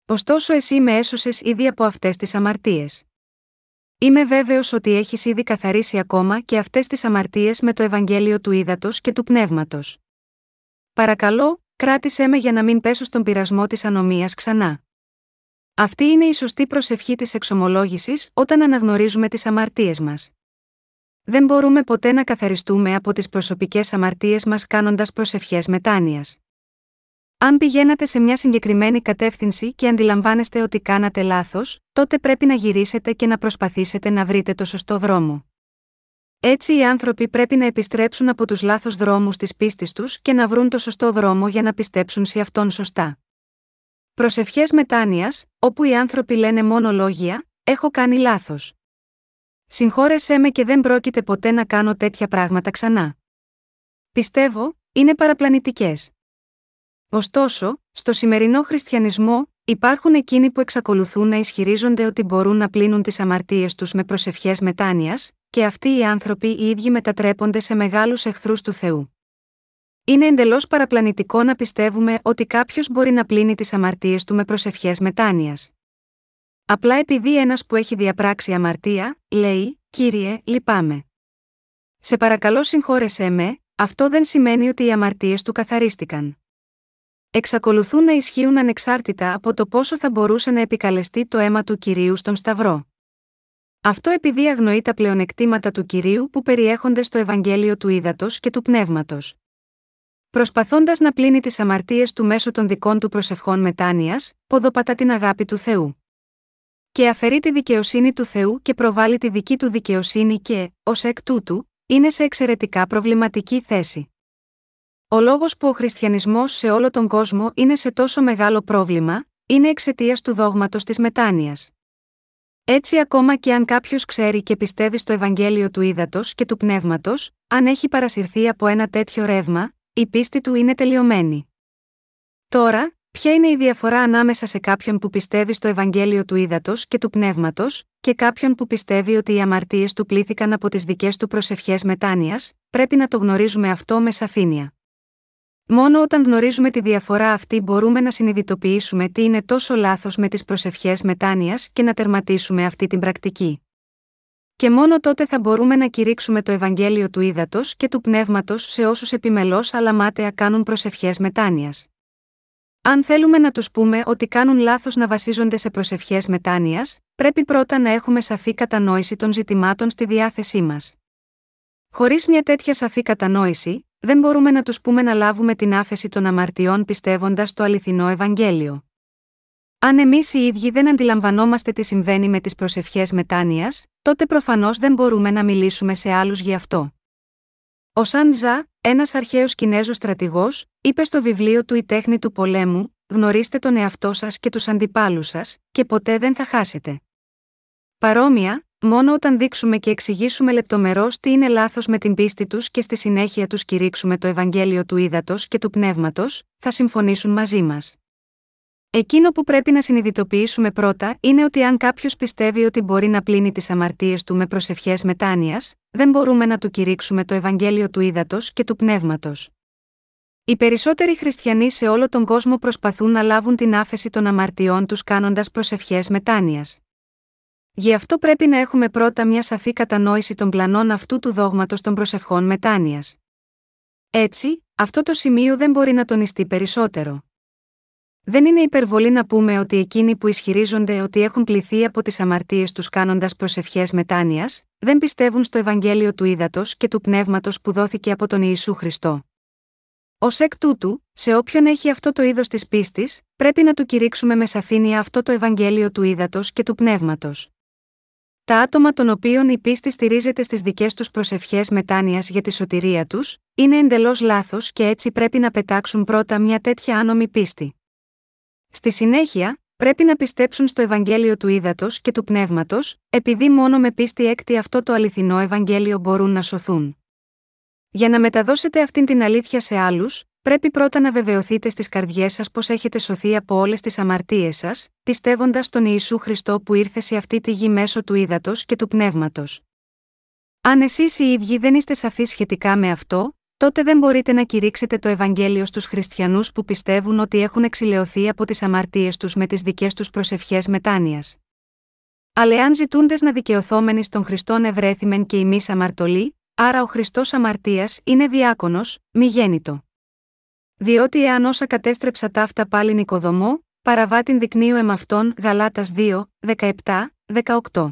Ωστόσο, εσύ με έσωσες ήδη από αυτές τις αμαρτίες. Είμαι βέβαιος ότι έχεις ήδη καθαρίσει ακόμα και αυτές τις αμαρτίες με το Ευαγγέλιο του Ήδατος και του Πνεύματος. Παρακαλώ, κράτησέ με για να μην πέσω στον πειρασμό της ανομίας ξανά. Αυτή είναι η σωστή προσευχή της εξομολόγησης όταν αναγνωρίζουμε τις αμαρτίες μας. Δεν μπορούμε ποτέ να καθαριστούμε από τις προσωπικές αμαρτίες μας κάνοντας προσευχές μετάνοιας. Αν πηγαίνατε σε μια συγκεκριμένη κατεύθυνση και αντιλαμβάνεστε ότι κάνατε λάθος, τότε πρέπει να γυρίσετε και να προσπαθήσετε να βρείτε το σωστό δρόμο. Έτσι οι άνθρωποι πρέπει να επιστρέψουν από τους λάθος δρόμους της πίστης τους και να βρουν το σωστό δρόμο για να πιστέψουν σε αυτόν σωστά. Προσευχές μετάνοιας, όπου οι άνθρωποι λένε μόνο λόγια, έχω κάνει λάθος. Συγχώρεσέ με και δεν πρόκειται ποτέ να κάνω τέτοια πράγματα ξανά. Πιστεύω, είναι παραπλανητικές. Ωστόσο, στο σημερινό χριστιανισμό, υπάρχουν εκείνοι που εξακολουθούν να ισχυρίζονται ότι μπορούν να πλύνουν τις αμαρτίες τους με προσευχές μετάνοιας, και αυτοί οι άνθρωποι οι ίδιοι μετατρέπονται σε μεγάλους εχθρούς του Θεού. Είναι εντελώς παραπλανητικό να πιστεύουμε ότι κάποιος μπορεί να πλύνει τις αμαρτίες του με προσευχές μετάνοιας. Απλά επειδή ένας που έχει διαπράξει αμαρτία, λέει: Κύριε, λυπάμαι. Σε παρακαλώ συγχώρεσέ με, αυτό δεν σημαίνει ότι οι αμαρτίες του καθαρίστηκαν εξακολουθούν να ισχύουν ανεξάρτητα από το πόσο θα μπορούσε να επικαλεστεί το αίμα του κυρίου στον Σταυρό. Αυτό επειδή αγνοεί τα πλεονεκτήματα του κυρίου που περιέχονται στο Ευαγγέλιο του Ήδατος και του Πνεύματος. Προσπαθώντας να πλύνει τις αμαρτίες του μέσω των δικών του προσευχών μετάνοιας, ποδοπατά την αγάπη του Θεού. Και αφαιρεί τη δικαιοσύνη του Θεού και προβάλλει τη δική του δικαιοσύνη και, ως εκ τούτου, είναι σε εξαιρετικά προβληματική θέση. Ο λόγος που ο χριστιανισμός σε όλο τον κόσμο είναι σε τόσο μεγάλο πρόβλημα, είναι εξαιτίας του δόγματος της μετάνοιας. Έτσι, ακόμα και αν κάποιος ξέρει και πιστεύει στο Ευαγγέλιο του ύδατο και του πνεύματος, αν έχει παρασυρθεί από ένα τέτοιο ρεύμα, η πίστη του είναι τελειωμένη. Τώρα, ποια είναι η διαφορά ανάμεσα σε κάποιον που πιστεύει στο Ευαγγέλιο του ύδατο και του πνεύματος, και κάποιον που πιστεύει ότι οι αμαρτίες του πλήθηκαν από τις δικές του προσευχές μετάνοιας, πρέπει να το γνωρίζουμε αυτό με σαφήνεια. Μόνο όταν γνωρίζουμε τη διαφορά αυτή μπορούμε να συνειδητοποιήσουμε τι είναι τόσο λάθος με τις προσευχές μετάνοιας και να τερματίσουμε αυτή την πρακτική. Και μόνο τότε θα μπορούμε να κηρύξουμε το Ευαγγέλιο του ύδατο και του πνεύματος σε όσους επιμελώς αλλά μάταια κάνουν προσευχές μετάνοιας. Αν θέλουμε να τους πούμε ότι κάνουν λάθος να βασίζονται σε προσευχές μετάνοιας, πρέπει πρώτα να έχουμε σαφή κατανόηση των ζητημάτων στη διάθεσή μας. Χωρίς μια τέτοια σαφή κατανόηση, δεν μπορούμε να τους πούμε να λάβουμε την άφεση των αμαρτιών πιστεύοντας το αληθινό Ευαγγέλιο. Αν εμείς οι ίδιοι δεν αντιλαμβανόμαστε τι συμβαίνει με τις προσευχές μετάνοιας, τότε προφανώς δεν μπορούμε να μιλήσουμε σε άλλους γι' αυτό. Ο Σαν Ζα, ένας αρχαίος Κινέζος στρατηγός, είπε στο βιβλίο του Η τέχνη του πολέμου, γνωρίστε τον εαυτό σας και τους αντιπάλους σας, και ποτέ δεν θα χάσετε. Παρόμοια, μόνο όταν δείξουμε και εξηγήσουμε λεπτομερώς τι είναι λάθος με την πίστη τους και στη συνέχεια τους κηρύξουμε το Ευαγγέλιο του ύδατο και του πνεύματος, θα συμφωνήσουν μαζί μας. Εκείνο που πρέπει να συνειδητοποιήσουμε πρώτα είναι ότι αν κάποιος πιστεύει ότι μπορεί να πλύνει τις αμαρτίες του με προσευχές μετάνοιας, δεν μπορούμε να του κηρύξουμε το Ευαγγέλιο του ύδατο και του πνεύματος. Οι περισσότεροι χριστιανοί σε όλο τον κόσμο προσπαθούν να λάβουν την άφεση των αμαρτιών τους κάνοντας προσευχές μετάνοιας. Γι' αυτό πρέπει να έχουμε πρώτα μια σαφή κατανόηση των πλανών αυτού του δόγματος των προσευχών μετάνοιας. Έτσι, αυτό το σημείο δεν μπορεί να τονιστεί περισσότερο. Δεν είναι υπερβολή να πούμε ότι εκείνοι που ισχυρίζονται ότι έχουν πληθεί από τις αμαρτίες τους κάνοντας προσευχές μετάνοιας, δεν πιστεύουν στο Ευαγγέλιο του ύδατο και του πνεύματος που δόθηκε από τον Ιησού Χριστό. Ω εκ τούτου, σε όποιον έχει αυτό το είδος της πίστης, πρέπει να του κηρύξουμε με σαφήνεια αυτό το Ευαγγέλιο του ύδατο και του πνεύματος. Τα άτομα των οποίων η πίστη στηρίζεται στις δικές τους προσευχές μετάνοιας για τη σωτηρία τους, είναι εντελώς λάθος και έτσι πρέπει να πετάξουν πρώτα μια τέτοια άνομη πίστη. Στη συνέχεια, πρέπει να πιστέψουν στο Ευαγγέλιο του ύδατο και του πνεύματος, επειδή μόνο με πίστη έκτη αυτό το αληθινό Ευαγγέλιο μπορούν να σωθούν. Για να μεταδώσετε αυτήν την αλήθεια σε άλλους, πρέπει πρώτα να βεβαιωθείτε στις καρδιές σας πως έχετε σωθεί από όλες τις αμαρτίες σας, πιστεύοντας τον Ιησού Χριστό που ήρθε σε αυτή τη γη μέσω του ύδατο και του πνεύματος. Αν εσείς οι ίδιοι δεν είστε σαφείς σχετικά με αυτό, τότε δεν μπορείτε να κηρύξετε το Ευαγγέλιο στους χριστιανούς που πιστεύουν ότι έχουν εξηλαιωθεί από τις αμαρτίες τους με τις δικές τους προσευχές μετάνοιας. Αλλά εάν ζητούντες να δικαιωθόμενοι στον Χριστόν ευρέθημεν και εμεί αμαρτωλοί, άρα ο Χριστός αμαρτίας είναι διάκονος, μη γέννητο. Διότι εάν όσα κατέστρεψα ταύτα πάλιν οικοδομό, παραβάτην δεικνύω εμαυτόν Γαλάτας 2, 17, 18.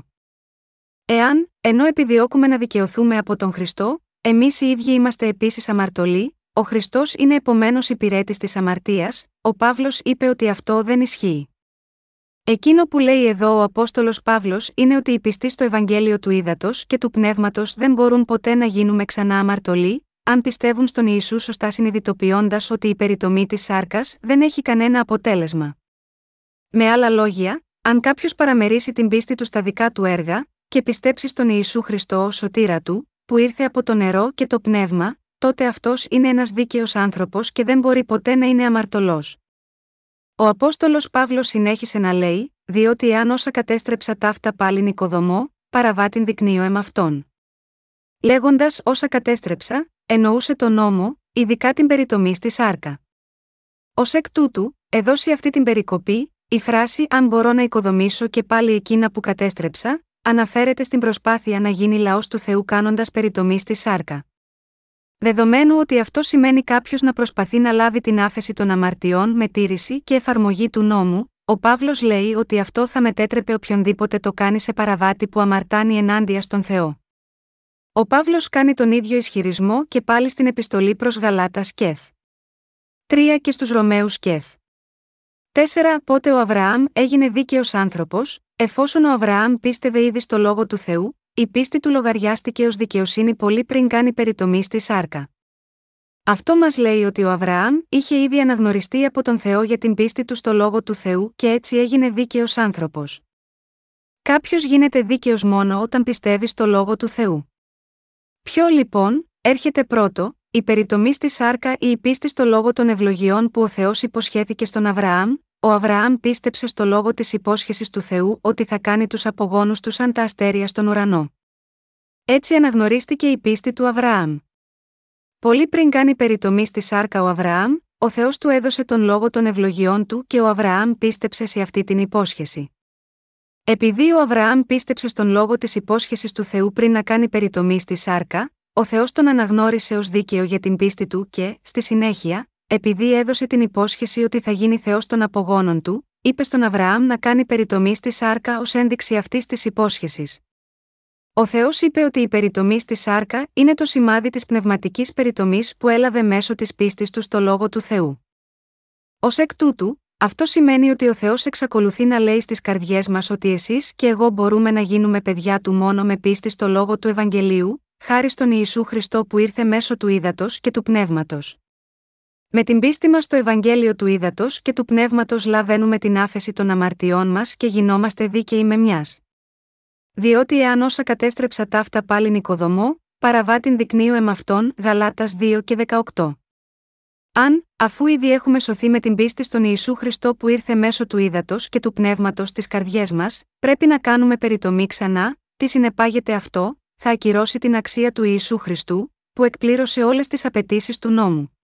Εάν, ενώ επιδιώκουμε να δικαιωθούμε από τον Χριστό, Εμείς οι ίδιοι είμαστε επίσης αμαρτωλοί, ο Χριστός είναι επομένως υπηρέτης της αμαρτίας, ο Παύλος είπε ότι αυτό δεν ισχύει. Εκείνο που λέει εδώ ο Απόστολος Παύλος είναι ότι οι πιστοί στο Ευαγγέλιο του Ήδατος και του Πνεύματος δεν μπορούν ποτέ να γίνουμε ξανά αμαρτωλοί, αν πιστεύουν στον Ιησού σωστά συνειδητοποιώντας ότι η περιτομή της σάρκας δεν έχει κανένα αποτέλεσμα. Με άλλα λόγια, αν κάποιος παραμερίσει την πίστη του στα δικά του έργα, και πιστέψει στον Ιησού Χριστό ως σωτήρα του, που ήρθε από το νερό και το πνεύμα, τότε αυτός είναι ένας δίκαιος άνθρωπος και δεν μπορεί ποτέ να είναι αμαρτωλός. Ο Απόστολος Παύλος συνέχισε να λέει: Διότι εάν όσα κατέστρεψα ταύτα πάλιν οικοδομό, παραβάτην δεικνύω εμαυτόν. Λέγοντας όσα κατέστρεψα, εννοούσε τον νόμο, ειδικά την περιτομή στη σάρκα. Ω εκ τούτου, εδώσει αυτή την περικοπή, η φράση Αν μπορώ να οικοδομήσω και πάλι εκείνα που κατέστρεψα, αναφέρεται στην προσπάθεια να γίνει λαός του Θεού κάνοντας περιτομή στη σάρκα. Δεδομένου ότι αυτό σημαίνει κάποιος να προσπαθεί να λάβει την άφεση των αμαρτιών με τήρηση και εφαρμογή του νόμου, ο Παύλος λέει ότι αυτό θα μετέτρεπε οποιονδήποτε το κάνει σε παραβάτη που αμαρτάνει ενάντια στον Θεό. Ο Παύλος κάνει τον ίδιο ισχυρισμό και πάλι στην επιστολή προς Γαλάτας Σκεφ. 3 και στους Ρωμαίους Σκεφ. 4. Πότε ο Αβραάμ έγινε δίκαιος άνθρωπος, εφόσον ο Αβραάμ πίστευε ήδη στο λόγο του Θεού, η πίστη του λογαριάστηκε ως δικαιοσύνη πολύ πριν κάνει περιτομή στη σάρκα. Αυτό μας λέει ότι ο Αβραάμ είχε ήδη αναγνωριστεί από τον Θεό για την πίστη του στο λόγο του Θεού και έτσι έγινε δίκαιος άνθρωπος. Κάποιος γίνεται δίκαιος μόνο όταν πιστεύει στο λόγο του Θεού. Ποιο λοιπόν, έρχεται πρώτο, η περιτομή στη σάρκα ή η πίστη στο λόγο των ευλογιών που ο Θεός υποσχέθηκε στον Αβραάμ, ο Αβραάμ πίστεψε στο λόγο της υπόσχεσης του Θεού ότι θα κάνει τους απογόνους του σαν τα αστέρια στον ουρανό. Έτσι αναγνωρίστηκε η πίστη του Αβραάμ. Πολύ πριν κάνει περιτομή στη σάρκα ο Αβραάμ, ο Θεός του έδωσε τον λόγο των ευλογιών του και ο Αβραάμ πίστεψε σε αυτή την υπόσχεση. Επειδή ο Αβραάμ πίστεψε στον λόγο της υπόσχεσης του Θεού πριν να κάνει περιτομή στη σάρκα, ο Θεός τον αναγνώρισε ως δίκαιο για την πίστη του και, στη συνέχεια, επειδή έδωσε την υπόσχεση ότι θα γίνει Θεός των απογόνων του, είπε στον Αβραάμ να κάνει περιτομή στη σάρκα ως ένδειξη αυτής της υπόσχεσης. Ο Θεός είπε ότι η περιτομή στη σάρκα είναι το σημάδι της πνευματικής περιτομής που έλαβε μέσω της πίστης του στο λόγο του Θεού. Ω εκ τούτου, αυτό σημαίνει ότι ο Θεός εξακολουθεί να λέει στις καρδιές μας ότι εσείς και εγώ μπορούμε να γίνουμε παιδιά του μόνο με πίστη στο λόγο του Ευαγγελίου, χάρη στον Ιησού Χριστό που ήρθε μέσω του ύδατος και του πνεύματος. Με την πίστη μας στο Ευαγγέλιο του Ήδατος και του Πνεύματος λαβαίνουμε την άφεση των αμαρτιών μας και γινόμαστε δίκαιοι με μιας. Διότι εάν όσα κατέστρεψα ταύτα πάλι νοικοδομό, παραβά την δεικνύω εμαυτόν, Γαλάτας 2 και 18. Αν, αφού ήδη έχουμε σωθεί με την πίστη στον Ιησού Χριστό που ήρθε μέσω του ύδατο και του πνεύματος στι καρδιές μας, πρέπει να κάνουμε περιτομή ξανά, τι συνεπάγεται αυτό, θα ακυρώσει την αξία του Ιησού Χριστού, που εκπλήρωσε όλες τις απαιτήσεις του νόμου.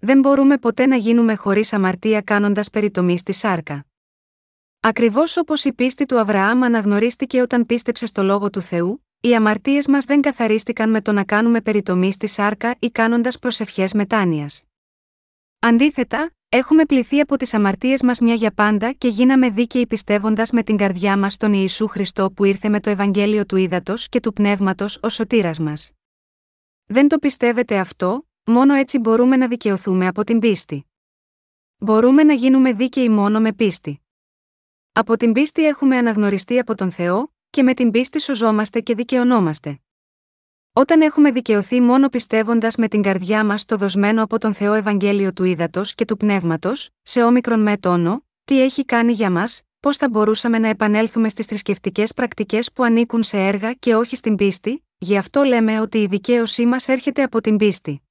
Δεν μπορούμε ποτέ να γίνουμε χωρίς αμαρτία κάνοντας περιτομή στη σάρκα. Ακριβώς όπως η πίστη του Αβραάμ αναγνωρίστηκε όταν πίστεψε στο λόγο του Θεού, οι αμαρτίες μας δεν καθαρίστηκαν με το να κάνουμε περιτομή στη σάρκα ή κάνοντας προσευχές μετάνοιας. Αντίθετα, έχουμε πληθεί από τις αμαρτίες μας μια για πάντα και γίναμε δίκαιοι πιστεύοντας με την καρδιά μας στον Ιησού Χριστό που ήρθε με το Ευαγγέλιο του Ήδατος και του Πνεύματος ως σωτήρας μας. Δεν το πιστεύετε αυτό, μόνο έτσι μπορούμε να δικαιωθούμε από την πίστη. Μπορούμε να γίνουμε δίκαιοι μόνο με πίστη. Από την πίστη έχουμε αναγνωριστεί από τον Θεό, και με την πίστη σωζόμαστε και δικαιωνόμαστε. Όταν έχουμε δικαιωθεί μόνο πιστεύοντας με την καρδιά μας το δοσμένο από τον Θεό Ευαγγέλιο του Ήδατος και του Πνεύματος, σε όμικρον με τόνο, τι έχει κάνει για μας, πώς θα μπορούσαμε να επανέλθουμε στις θρησκευτικές πρακτικές που ανήκουν σε έργα και όχι στην πίστη, γι' αυτό λέμε ότι η δικαίωσή μας έρχεται από την πίστη.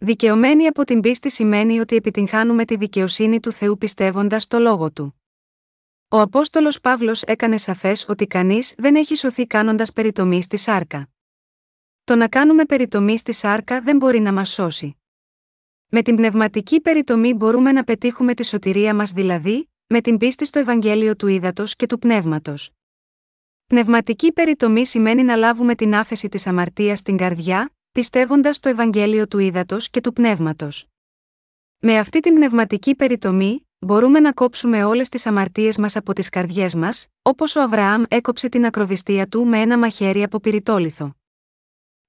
Δικαιωμένοι από την πίστη σημαίνει ότι επιτυγχάνουμε τη δικαιοσύνη του Θεού πιστεύοντας το λόγο του. Ο Απόστολος Παύλος έκανε σαφές ότι κανείς δεν έχει σωθεί κάνοντας περιτομή στη σάρκα. Το να κάνουμε περιτομή στη σάρκα δεν μπορεί να μας σώσει. Με την πνευματική περιτομή μπορούμε να πετύχουμε τη σωτηρία μας δηλαδή, με την πίστη στο Ευαγγέλιο του Ήδατος και του Πνεύματος. Πνευματική περιτομή σημαίνει να λάβουμε την άφεση της αμαρτίας στην καρδιά, πιστεύοντας το Ευαγγέλιο του Ήδατος και του Πνεύματος. Με αυτή την πνευματική περιτομή, μπορούμε να κόψουμε όλες τις αμαρτίες μας από τις καρδιές μας, όπως ο Αβραάμ έκοψε την ακροβιστία του με ένα μαχαίρι από πυρητόλιθο.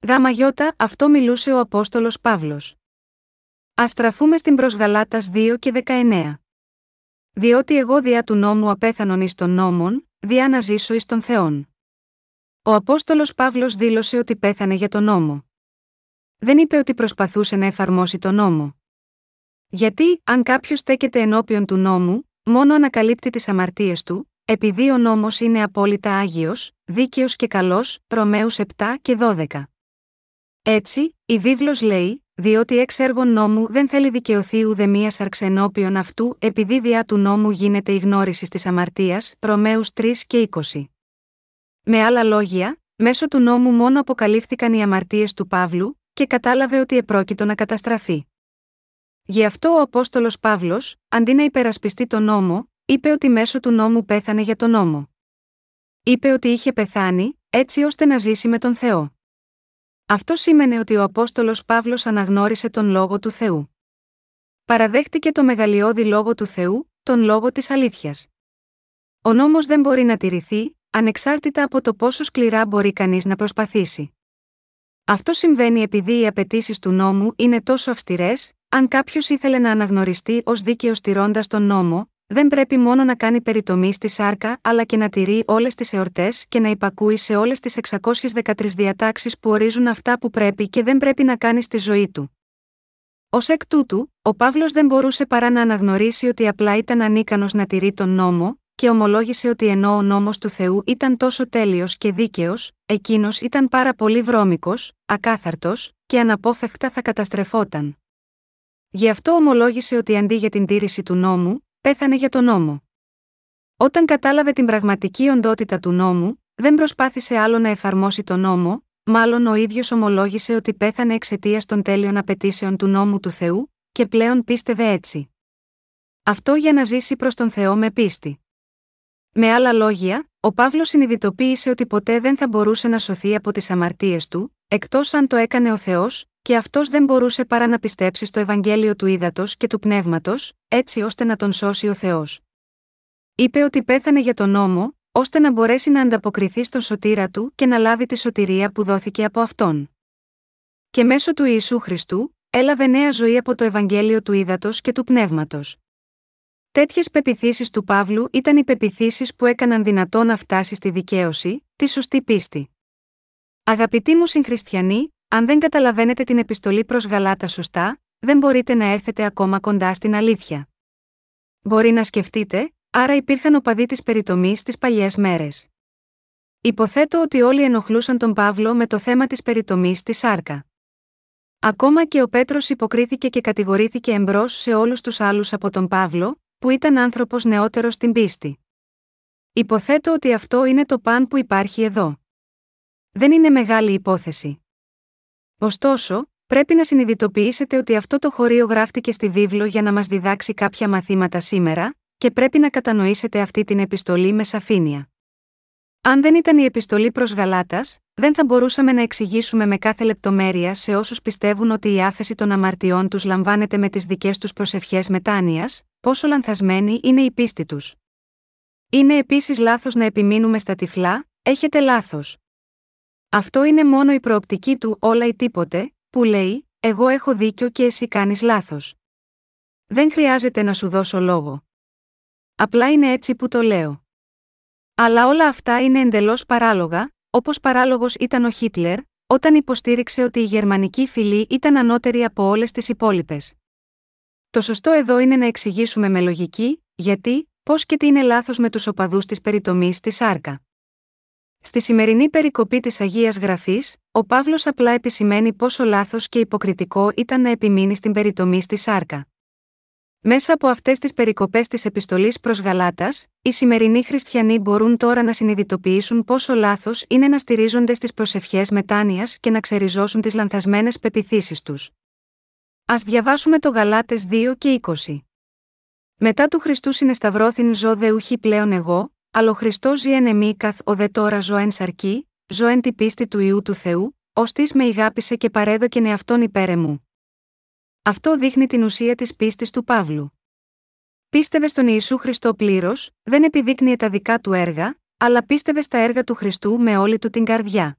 Γάμα γιώτα, αυτό μιλούσε ο Απόστολος Παύλος. Α στραφούμε στην προς 2 και 19. Διότι εγώ διά του νόμου απέθανον εις των νόμων, διά να ζήσω εις των Θεών. Ο Απόστολος Παύλος δήλωσε ότι πέθανε για τον νόμο. Δεν είπε ότι προσπαθούσε να εφαρμόσει τον νόμο. Γιατί, αν κάποιος στέκεται ενώπιον του νόμου, μόνο ανακαλύπτει τις αμαρτίες του, επειδή ο νόμος είναι απόλυτα άγιος, δίκαιος και καλός, Ρωμαίους 7 και 12. Έτσι, η βίβλος λέει, διότι εξ έργων νόμου δεν θέλει δικαιωθεί ουδε μία ενώπιον αυτού, επειδή διά του νόμου γίνεται η γνώριση της αμαρτίας, Ρωμαίους 3 και 20. Με άλλα λόγια, μέσω του νόμου μόνο αποκαλύφθηκαν οι αμαρτίες του Παύλου, και κατάλαβε ότι επρόκειτο να καταστραφεί. Γι' αυτό ο Απόστολος Παύλος, αντί να υπερασπιστεί τον νόμο, είπε ότι μέσω του νόμου πέθανε για τον νόμο. Είπε ότι είχε πεθάνει, έτσι ώστε να ζήσει με τον Θεό. Αυτό σήμαινε ότι ο Απόστολος Παύλος αναγνώρισε τον λόγο του Θεού. Παραδέχτηκε το μεγαλειώδη λόγο του Θεού, τον λόγο της αλήθειας. Ο νόμος δεν μπορεί να τηρηθεί, ανεξάρτητα από το πόσο σκληρά μπορεί κανείς να προσπαθήσει. Αυτό συμβαίνει επειδή οι απαιτήσεις του νόμου είναι τόσο αυστηρές, αν κάποιος ήθελε να αναγνωριστεί ως δίκαιο τηρώντα τον νόμο, δεν πρέπει μόνο να κάνει περιτομή στη σάρκα αλλά και να τηρεί όλες τις εορτές και να υπακούει σε όλες τις 613 διατάξεις που ορίζουν αυτά που πρέπει και δεν πρέπει να κάνει στη ζωή του. Ω εκ τούτου, ο Παύλος δεν μπορούσε παρά να αναγνωρίσει ότι απλά ήταν ανίκανος να τηρεί τον νόμο, και ομολόγησε ότι ενώ ο νόμος του Θεού ήταν τόσο τέλειος και δίκαιος, εκείνος ήταν πάρα πολύ βρώμικος, ακάθαρτος, και αναπόφευκτα θα καταστρεφόταν. Γι' αυτό ομολόγησε ότι αντί για την τήρηση του νόμου, πέθανε για τον νόμο. Όταν κατάλαβε την πραγματική οντότητα του νόμου, δεν προσπάθησε άλλο να εφαρμόσει τον νόμο, μάλλον ο ίδιος ομολόγησε ότι πέθανε εξαιτίας των τέλειων απαιτήσεων του νόμου του Θεού, και πλέον πίστευε έτσι. Αυτό για να ζήσει προς τον Θεό με πίστη. Με άλλα λόγια, ο Παύλος συνειδητοποίησε ότι ποτέ δεν θα μπορούσε να σωθεί από τις αμαρτίες του, εκτός αν το έκανε ο Θεός, και αυτός δεν μπορούσε παρά να πιστέψει στο Ευαγγέλιο του ύδατο και του πνεύματος, έτσι ώστε να τον σώσει ο Θεός. Είπε ότι πέθανε για τον νόμο, ώστε να μπορέσει να ανταποκριθεί στον σωτήρα του και να λάβει τη σωτηρία που δόθηκε από αυτόν. Και μέσω του Ιησού Χριστού, έλαβε νέα ζωή από το Ευαγγέλιο του ύδατο και του πνεύματος. Τέτοιες πεπιθήσεις του Παύλου ήταν οι πεπιθήσεις που έκαναν δυνατό να φτάσει στη δικαίωση, τη σωστή πίστη. Αγαπητοί μου συγχριστιανοί, αν δεν καταλαβαίνετε την επιστολή προς Γαλάτα σωστά, δεν μπορείτε να έρθετε ακόμα κοντά στην αλήθεια. Μπορεί να σκεφτείτε, άρα υπήρχαν οπαδοί της περιτομής στις παλιές μέρες. Υποθέτω ότι όλοι ενοχλούσαν τον Παύλο με το θέμα της περιτομής στη Σάρκα. Ακόμα και ο Πέτρος υποκρίθηκε και κατηγορήθηκε εμπρός σε όλους τους άλλους από τον Παύλο, που ήταν άνθρωπος νεότερος στην πίστη. Υποθέτω ότι αυτό είναι το παν που υπάρχει εδώ. Δεν είναι μεγάλη υπόθεση. Ωστόσο, πρέπει να συνειδητοποιήσετε ότι αυτό το χωρίο γράφτηκε στη βίβλο για να μας διδάξει κάποια μαθήματα σήμερα, και πρέπει να κατανοήσετε αυτή την επιστολή με σαφήνεια. Αν δεν ήταν η επιστολή προς Γαλάτας, δεν θα μπορούσαμε να εξηγήσουμε με κάθε λεπτομέρεια σε όσους πιστεύουν ότι η άφεση των αμαρτιών τους λαμβάνεται με τις δικές τους προσευχές μετάνοιας, πόσο λανθασμένη είναι η πίστη τους. Είναι επίσης λάθος να επιμείνουμε στα τυφλά, έχετε λάθος. Αυτό είναι μόνο η προοπτική του όλα ή τίποτε, που λέει, Εγώ έχω δίκιο και εσύ κάνεις λάθος. Δεν χρειάζεται να σου δώσω λόγο. Απλά είναι έτσι που το λέω. Αλλά όλα αυτά είναι εντελώς παράλογα, όπως παράλογος ήταν ο Χίτλερ, όταν υποστήριξε ότι η γερμανική φυλή ήταν ανώτερη από όλες τις υπόλοιπες. Το σωστό εδώ είναι να εξηγήσουμε με λογική, γιατί, πώς και τι είναι λάθος με τους οπαδούς της περιτομής τη Σάρκα. Στη σημερινή περικοπή της Αγίας Γραφής, ο Παύλος απλά επισημαίνει πόσο λάθος και υποκριτικό ήταν να επιμείνει στην περιτομή στη Σάρκα. Μέσα από αυτές τις περικοπές της επιστολής προς Γαλάτας, οι σημερινοί χριστιανοί μπορούν τώρα να συνειδητοποιήσουν πόσο λάθος είναι να στηρίζονται στις προσευχές μετάνοιας και να ξεριζώσουν τις λανθασμένες πεπιθήσεις τους. Α διαβάσουμε το Γαλάτες 2 και 20. Μετά του Χριστού συνεσταυρώθην ζω δε ουχή πλέον εγώ, αλλά ο Χριστός ζει εν εμή καθ ο δε τώρα ζω εν σαρκή, ζω εν τη πίστη του ιού του Θεού, ως με ηγάπησε και παρέδοκεν εαυτόν υπέρ μου. Αυτό δείχνει την ουσία της πίστης του Παύλου. Πίστευε στον Ιησού Χριστό πλήρως, δεν επιδείκνυε τα δικά του έργα, αλλά πίστευε στα έργα του Χριστού με όλη του την καρδιά.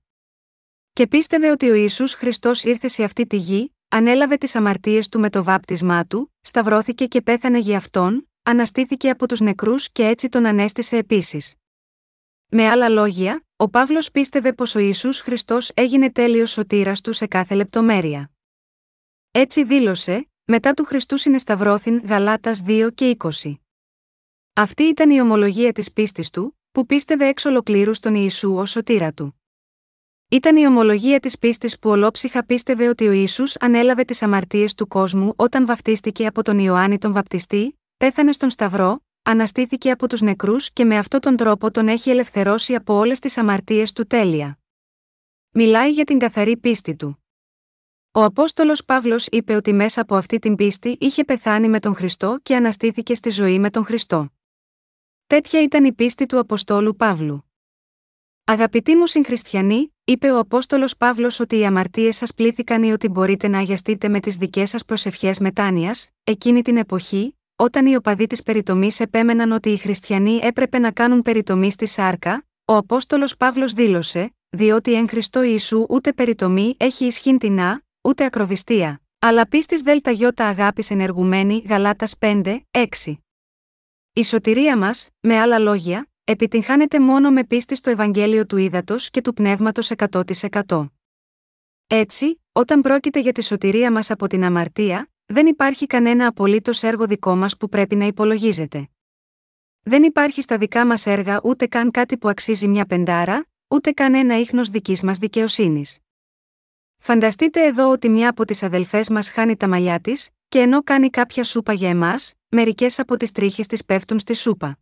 Και πίστευε ότι ο Ιησούς Χριστός ήρθε σε αυτή τη γη, ανέλαβε τις αμαρτίες του με το βάπτισμά του, σταυρώθηκε και πέθανε για αυτόν, αναστήθηκε από τους νεκρούς και έτσι τον ανέστησε επίσης. Με άλλα λόγια, ο Παύλος πίστευε πως ο Ιησούς Χριστός έγινε τέλειος σωτήρας του σε κάθε λεπτομέρεια. Έτσι δήλωσε, μετά του Χριστού συνεσταυρώθην Γαλάτας 2 και 20. Αυτή ήταν η ομολογία της πίστης του, που πίστευε εξ ολοκλήρου στον Ιησού ως σωτήρα του. Ήταν η ομολογία της πίστης που ολόψυχα πίστευε ότι ο Ιησούς ανέλαβε τις αμαρτίες του κόσμου όταν βαφτίστηκε από τον Ιωάννη τον Βαπτιστή, πέθανε στον Σταυρό, αναστήθηκε από τους νεκρούς και με αυτόν τον τρόπο τον έχει ελευθερώσει από όλες τις αμαρτίες του τέλεια. Μιλάει για την καθαρή πίστη του. Ο Απόστολος Παύλος είπε ότι μέσα από αυτή την πίστη είχε πεθάνει με τον Χριστό και αναστήθηκε στη ζωή με τον Χριστό. Τέτοια ήταν η πίστη του Αποστόλου Παύλου. Αγαπητοί μου συγχριστιανοί, είπε ο Απόστολος Παύλος ότι οι αμαρτίες σας πλήθηκαν ή ότι μπορείτε να αγιαστείτε με τις δικές σας προσευχές μετάνοιας, εκείνη την εποχή, όταν οι οπαδοί της περιτομής επέμεναν ότι οι χριστιανοί έπρεπε να κάνουν περιτομή στη σάρκα, ο Απόστολος Παύλος δήλωσε, διότι εν Χριστώ Ιησού ούτε περιτομή έχει ισχύν την ούτε ακροβιστία, αλλά πίστης ΔΕΛΤΑ γιώτα αγάπης ενεργουμένη Γαλάτας 5, 6. Η σωτηρία μας, με άλλα λόγια, επιτυγχάνεται μόνο με πίστη στο Ευαγγέλιο του Ήδατος και του Πνεύματος 100%. Έτσι, όταν πρόκειται για τη σωτηρία μας από την αμαρτία, δεν υπάρχει κανένα απολύτως έργο δικό μας που πρέπει να υπολογίζεται. Δεν υπάρχει στα δικά μας έργα ούτε καν κάτι που αξίζει μια πεντάρα, ούτε καν ένα ίχνος δικής μας δικαιοσύνης. Φανταστείτε εδώ ότι μια από τις αδελφές μας χάνει τα μαλλιά της, και ενώ κάνει κάποια σούπα για εμάς, μερικές από τις τρίχες της πέφτουν στη σούπα.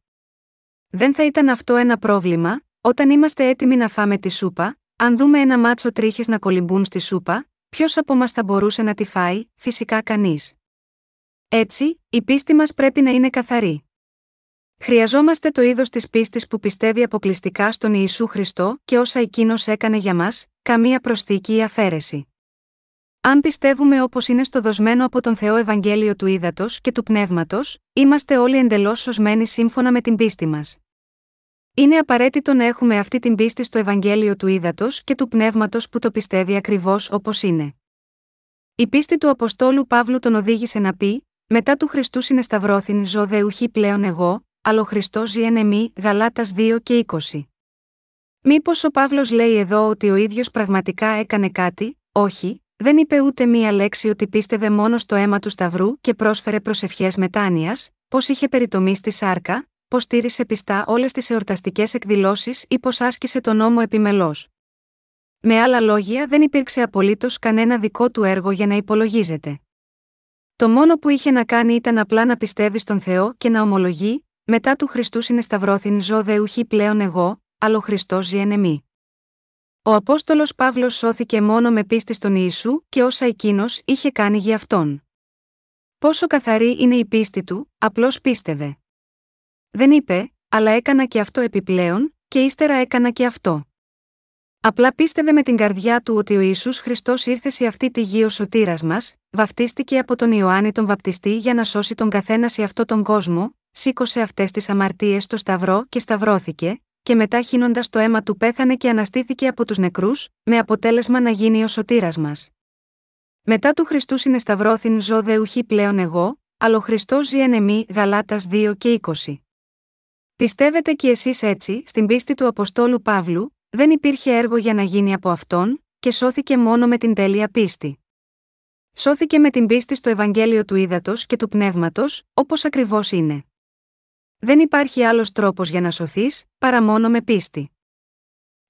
Δεν θα ήταν αυτό ένα πρόβλημα, όταν είμαστε έτοιμοι να φάμε τη σούπα, αν δούμε ένα μάτσο τρίχες να κολυμπούν στη σούπα, ποιος από μας θα μπορούσε να τη φάει, φυσικά κανείς. Έτσι, η πίστη μας πρέπει να είναι καθαρή. Χρειαζόμαστε το είδος της πίστης που πιστεύει αποκλειστικά στον Ιησού Χριστό και όσα εκείνος έκανε για μας, καμία προσθήκη ή αφαίρεση. Αν πιστεύουμε όπως είναι στο δοσμένο από τον Θεό Ευαγγέλιο του Ήδατος και του Πνεύματος, είμαστε όλοι εντελώς σωσμένοι σύμφωνα με την πίστη μας. Είναι απαραίτητο να έχουμε αυτή την πίστη στο Ευαγγέλιο του Ήδατος και του Πνεύματος που το πιστεύει ακριβώς όπως είναι. Η πίστη του Αποστόλου Παύλου τον οδήγησε να πει: Μετά του Χριστού συνεσταυρώθην ζω δε ουχή πλέον εγώ, αλλά ο Χριστός ζει εν εμή, Γαλάτας 2 και 20. Μήπως ο Παύλος λέει εδώ ότι ο ίδιος πραγματικά έκανε κάτι, όχι, δεν είπε ούτε μία λέξη ότι πίστευε μόνο στο αίμα του Σταυρού και πρόσφερε προσευχές μετάνοιας, πω είχε περιτομή στη σάρκα, πω τήρησε πιστά όλες τις εορταστικές εκδηλώσεις ή πω άσκησε τον νόμο επιμελώς; Με άλλα λόγια, δεν υπήρξε απολύτως κανένα δικό του έργο για να υπολογίζεται. Το μόνο που είχε να κάνει ήταν απλά να πιστεύει στον Θεό και να ομολογεί, μετά του Χριστού συνεσταυρώθην ζω δε ουχή πλέον εγώ, αλλά ο Χριστός ζει εν Ο Απόστολος Παύλος σώθηκε μόνο με πίστη στον Ιησού και όσα εκείνος είχε κάνει για αυτόν. Πόσο καθαρή είναι η πίστη του, απλώς πίστευε. Δεν είπε, αλλά έκανα και αυτό επιπλέον, και ύστερα έκανα και αυτό. Απλά πίστευε με την καρδιά του ότι ο Ισού Χριστός ήρθε σε αυτή τη γη ω σωτήρας μας, βαφτίστηκε από τον Ιωάννη τον Βαπτιστή για να σώσει τον καθένα σε αυτόν τον κόσμο, σήκωσε αυτές τις αμαρτίες στο Σταυρό και σταυρώθηκε, και μετά χύνοντας το αίμα του πέθανε και αναστήθηκε από τους νεκρούς, με αποτέλεσμα να γίνει ο σωτήρας μας. Μετά του Χριστού συνεσταυρώθην ζω δε ουχή πλέον εγώ, αλλά ο Χριστός ζει εν εμή, Γαλάτας 2 και 20. Πιστεύετε κι εσείς έτσι, στην πίστη του Αποστόλου Παύλου, δεν υπήρχε έργο για να γίνει από αυτόν, και σώθηκε μόνο με την τέλεια πίστη. Σώθηκε με την πίστη στο Ευαγγέλιο του Ήδατος και του Πνεύματος, όπως ακριβώς είναι. Δεν υπάρχει άλλος τρόπος για να σωθείς, παρά μόνο με πίστη.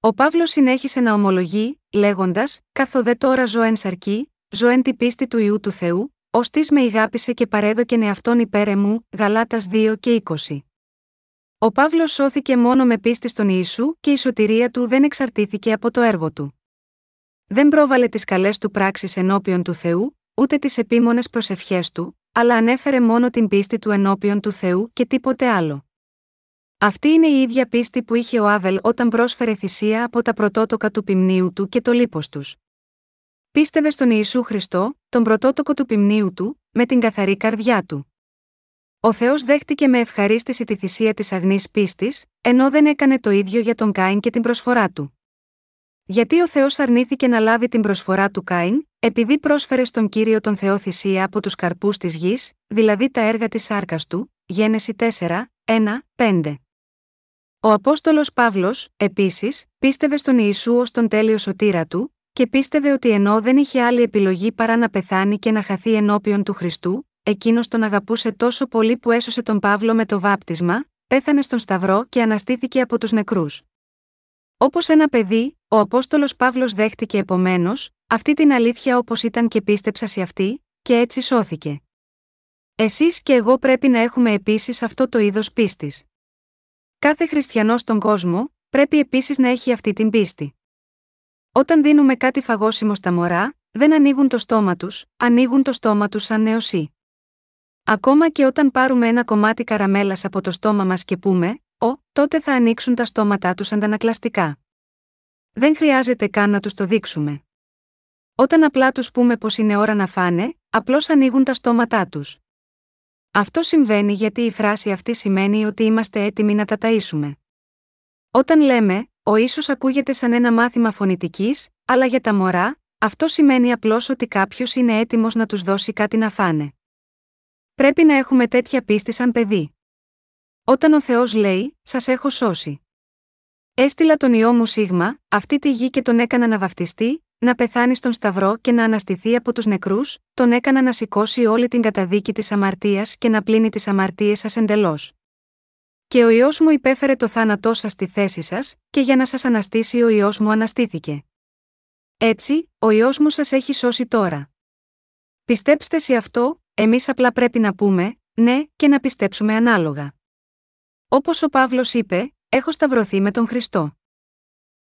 Ο Παύλος συνέχισε να ομολογεί, λέγοντας: Καθοδέ τώρα ζω εν σαρκή, ζω εν τη πίστη του ιού του Θεού, ως της με ηγάπησε και παρέδοκεν εαυτόν υπέρ μου, Γαλάτας 2 και 20. Ο Παύλος σώθηκε μόνο με πίστη στον Ιησού και η σωτηρία του δεν εξαρτήθηκε από το έργο του. Δεν πρόβαλε τις καλές του πράξεις ενώπιον του Θεού, ούτε τις επίμονες προσευχές του, αλλά ανέφερε μόνο την πίστη του ενώπιον του Θεού και τίποτε άλλο. Αυτή είναι η ίδια πίστη που είχε ο Άβελ όταν πρόσφερε θυσία από τα πρωτότοκα του ποιμνίου του και το λίπος τους. Πίστευε στον Ιησού Χριστό, τον πρωτότοκο του ποιμνίου του, με την καθαρή καρδιά του. Ο Θεός δέχτηκε με ευχαρίστηση τη θυσία της αγνής πίστης, ενώ δεν έκανε το ίδιο για τον Κάιν και την προσφορά του. Γιατί ο Θεός αρνήθηκε να λάβει την προσφορά του Κάιν, επειδή πρόσφερε στον κύριο τον Θεό θυσία από τους καρπούς της γης, δηλαδή τα έργα της σάρκας του, Γένεση 4, 1, 5. Ο Απόστολος Παύλος, επίσης, πίστευε στον Ιησού ως τον τέλειο σωτήρα του, και πίστευε ότι ενώ δεν είχε άλλη επιλογή παρά να πεθάνει και να χαθεί ενώπιον του Χριστού, εκείνος τον αγαπούσε τόσο πολύ που έσωσε τον Παύλο με το βάπτισμα, πέθανε στον Σταυρό και αναστήθηκε από τους νεκρούς. Όπως ένα παιδί, ο Απόστολος Παύλος δέχτηκε επομένως, αυτή την αλήθεια όπως ήταν και πίστεψα σε αυτή, και έτσι σώθηκε. Εσείς και εγώ πρέπει να έχουμε επίσης αυτό το είδος πίστης. Κάθε χριστιανός στον κόσμο, πρέπει επίσης να έχει αυτή την πίστη. Όταν δίνουμε κάτι φαγόσιμο στα μωρά, δεν ανοίγουν το στόμα τους, ανοίγουν το στόμα τους σαν νεοσύ. Ακόμα και όταν πάρουμε ένα κομμάτι καραμέλας από το στόμα μας και πούμε, Ω, τότε θα ανοίξουν τα στόματά τους αντανακλαστικά. Δεν χρειάζεται καν να τους το δείξουμε. Όταν απλά τους πούμε πως είναι ώρα να φάνε, απλώς ανοίγουν τα στόματά τους. Αυτό συμβαίνει γιατί η φράση αυτή σημαίνει ότι είμαστε έτοιμοι να τα ταΐσουμε. Όταν λέμε, ο ίσω ακούγεται σαν ένα μάθημα φωνητικής, αλλά για τα μωρά, αυτό σημαίνει απλώς ότι κάποιος είναι έτοιμος να τους δώσει κάτι να φάνε. Πρέπει να έχουμε τέτοια πίστη σαν παιδί. Όταν ο Θεός λέει: Σας έχω σώσει. Έστειλα τον ιό μου Σίγμα, αυτή τη γη και τον έκανα να βαφτιστεί, να πεθάνει στον Σταυρό και να αναστηθεί από τους νεκρούς, τον έκανα να σηκώσει όλη την καταδίκη της αμαρτίας και να πλύνει τις αμαρτίες σας εντελώς. Και ο ιό μου υπέφερε το θάνατό σας στη θέση σας, και για να σας αναστήσει ο ιό μου αναστήθηκε. Έτσι, ο ιό μου σας έχει σώσει τώρα. Πιστέψτε σε αυτό, εμείς απλά πρέπει να πούμε, ναι, και να πιστέψουμε ανάλογα. Όπως ο Παύλος είπε, έχω σταυρωθεί με τον Χριστό.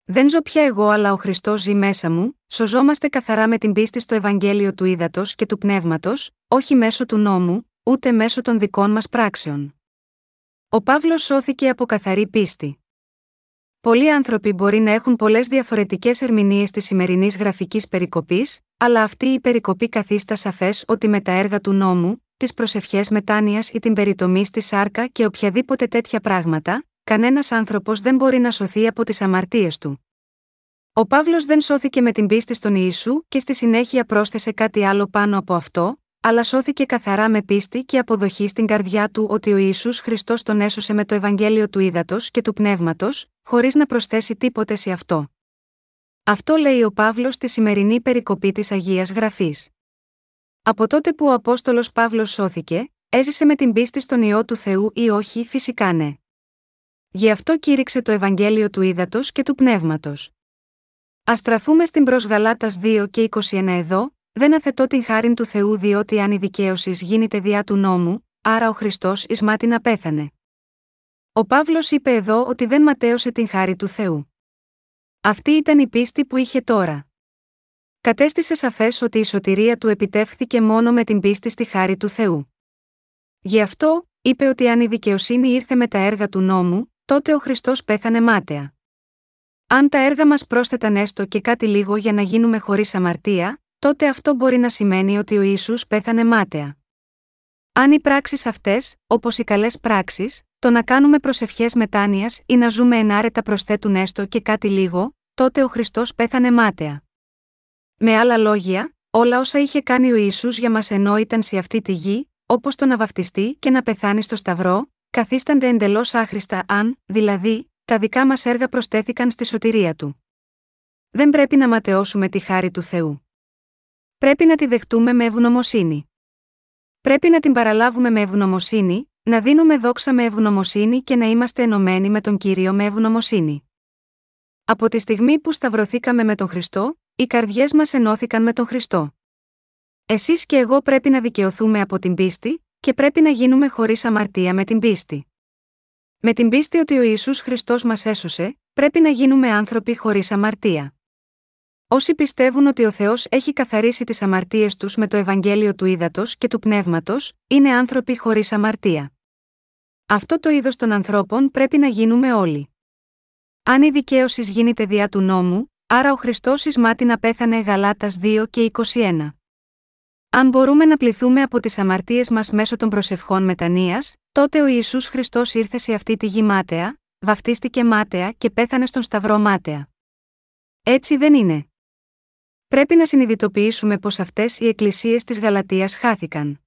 Δεν ζω πια εγώ, αλλά ο Χριστός ζει μέσα μου, σωζόμαστε καθαρά με την πίστη στο Ευαγγέλιο του Ήδατος και του Πνεύματος, όχι μέσω του νόμου, ούτε μέσω των δικών μας πράξεων. Ο Παύλος σώθηκε από καθαρή πίστη. Πολλοί άνθρωποι μπορεί να έχουν πολλές διαφορετικές ερμηνείες της σημερινής γραφικής περικοπής, αλλά αυτή η περικοπή καθίστα σαφές ότι με τα έργα του νόμου, τις προσευχές μετάνοιας ή την περιτομή στη σάρκα και οποιαδήποτε τέτοια πράγματα, κανένας άνθρωπος δεν μπορεί να σωθεί από τις αμαρτίες του. Ο Παύλος δεν σώθηκε με την πίστη στον Ιησού και στη συνέχεια πρόσθεσε κάτι άλλο πάνω από αυτό, αλλά σώθηκε καθαρά με πίστη και αποδοχή στην καρδιά του ότι ο Ισού Χριστός τον έσωσε με το Ευαγγέλιο του Ήδατος και του Πνεύματος, χωρίς να προσθέσει τίποτε σε αυτό. Αυτό λέει ο Παύλος στη σημερινή περικοπή της Αγίας Γραφής. Από τότε που ο Απόστολος Παύλος σώθηκε, έζησε με την πίστη στον ιό του Θεού ή όχι, φυσικά ναι. Γι' αυτό κήρυξε το Ευαγγέλιο του Ήδατος και του Πνεύματος. Α στραφούμε στην προς Γαλάτας 2 και 21 εδώ, δεν αθετώ την χάριν του Θεού διότι αν η δικαίωσης γίνεται διά του νόμου, άρα ο Χριστός εις μάτι να πέθανε. Ο Παύλος είπε εδώ ότι δεν ματέωσε την χάρη του Θεού. Αυτή ήταν η πίστη που είχε τώρα. Κατέστησε σαφές ότι η σωτηρία του επιτεύχθηκε μόνο με την πίστη στη χάρη του Θεού. Γι' αυτό, είπε ότι αν η δικαιοσύνη ήρθε με τα έργα του νόμου, τότε ο Χριστός πέθανε μάταια. Αν τα έργα μας πρόσθεταν έστω και κάτι λίγο για να γίνουμε χωρίς αμαρτία, τότε αυτό μπορεί να σημαίνει ότι ο Ιησούς πέθανε μάταια. Αν οι πράξεις αυτές, όπως οι καλές πράξεις, το να κάνουμε προσευχές μετάνοιας ή να ζούμε ενάρετα προσθέτουν έστω και κάτι λίγο, τότε ο Χριστός πέθανε μάταια. Με άλλα λόγια, όλα όσα είχε κάνει ο Ιησούς για μας ενώ ήταν σε αυτή τη γη, όπως το να βαφτιστεί και να πεθάνει στο Σταυρό, καθίστανται εντελώς άχρηστα αν, δηλαδή, τα δικά μας έργα προστέθηκαν στη σωτηρία του. Δεν πρέπει να ματαιώσουμε τη χάρη του Θεού. Πρέπει να τη δεχτούμε με ευγνωμοσύνη. Πρέπει να την παραλάβουμε με ευγνωμοσύνη, να δίνουμε δόξα με ευγνωμοσύνη και να είμαστε ενωμένοι με τον κύριο με ευγνωμοσύνη. Από τη στιγμή που σταυρωθήκαμε με τον Χριστό, οι καρδιές μας ενώθηκαν με τον Χριστό. Εσείς και εγώ πρέπει να δικαιωθούμε από την πίστη, και πρέπει να γίνουμε χωρίς αμαρτία με την πίστη. Με την πίστη ότι ο Ισού Χριστός μας έσωσε, πρέπει να γίνουμε άνθρωποι χωρίς αμαρτία. Όσοι πιστεύουν ότι ο Θεός έχει καθαρίσει τις αμαρτίες τους με το Ευαγγέλιο του Ήδατος και του Πνεύματος, είναι άνθρωποι χωρίς αμαρτία. Αυτό το είδος των ανθρώπων πρέπει να γίνουμε όλοι. Αν η δικαίωσης γίνεται διά του νόμου, άρα ο Χριστός εις μάτι να πέθανε Γαλάτας 2 και 21. Αν μπορούμε να πληθούμε από τις αμαρτίες μας μέσω των προσευχών μετανία, τότε ο Ισού Χριστός ήρθε σε αυτή τη γη μάταια, βαφτίστηκε μάταια και πέθανε στον Σταυρό μάταια. Έτσι δεν είναι. Πρέπει να συνειδητοποιήσουμε πως αυτές οι εκκλησίες της Γαλατεία χάθηκαν.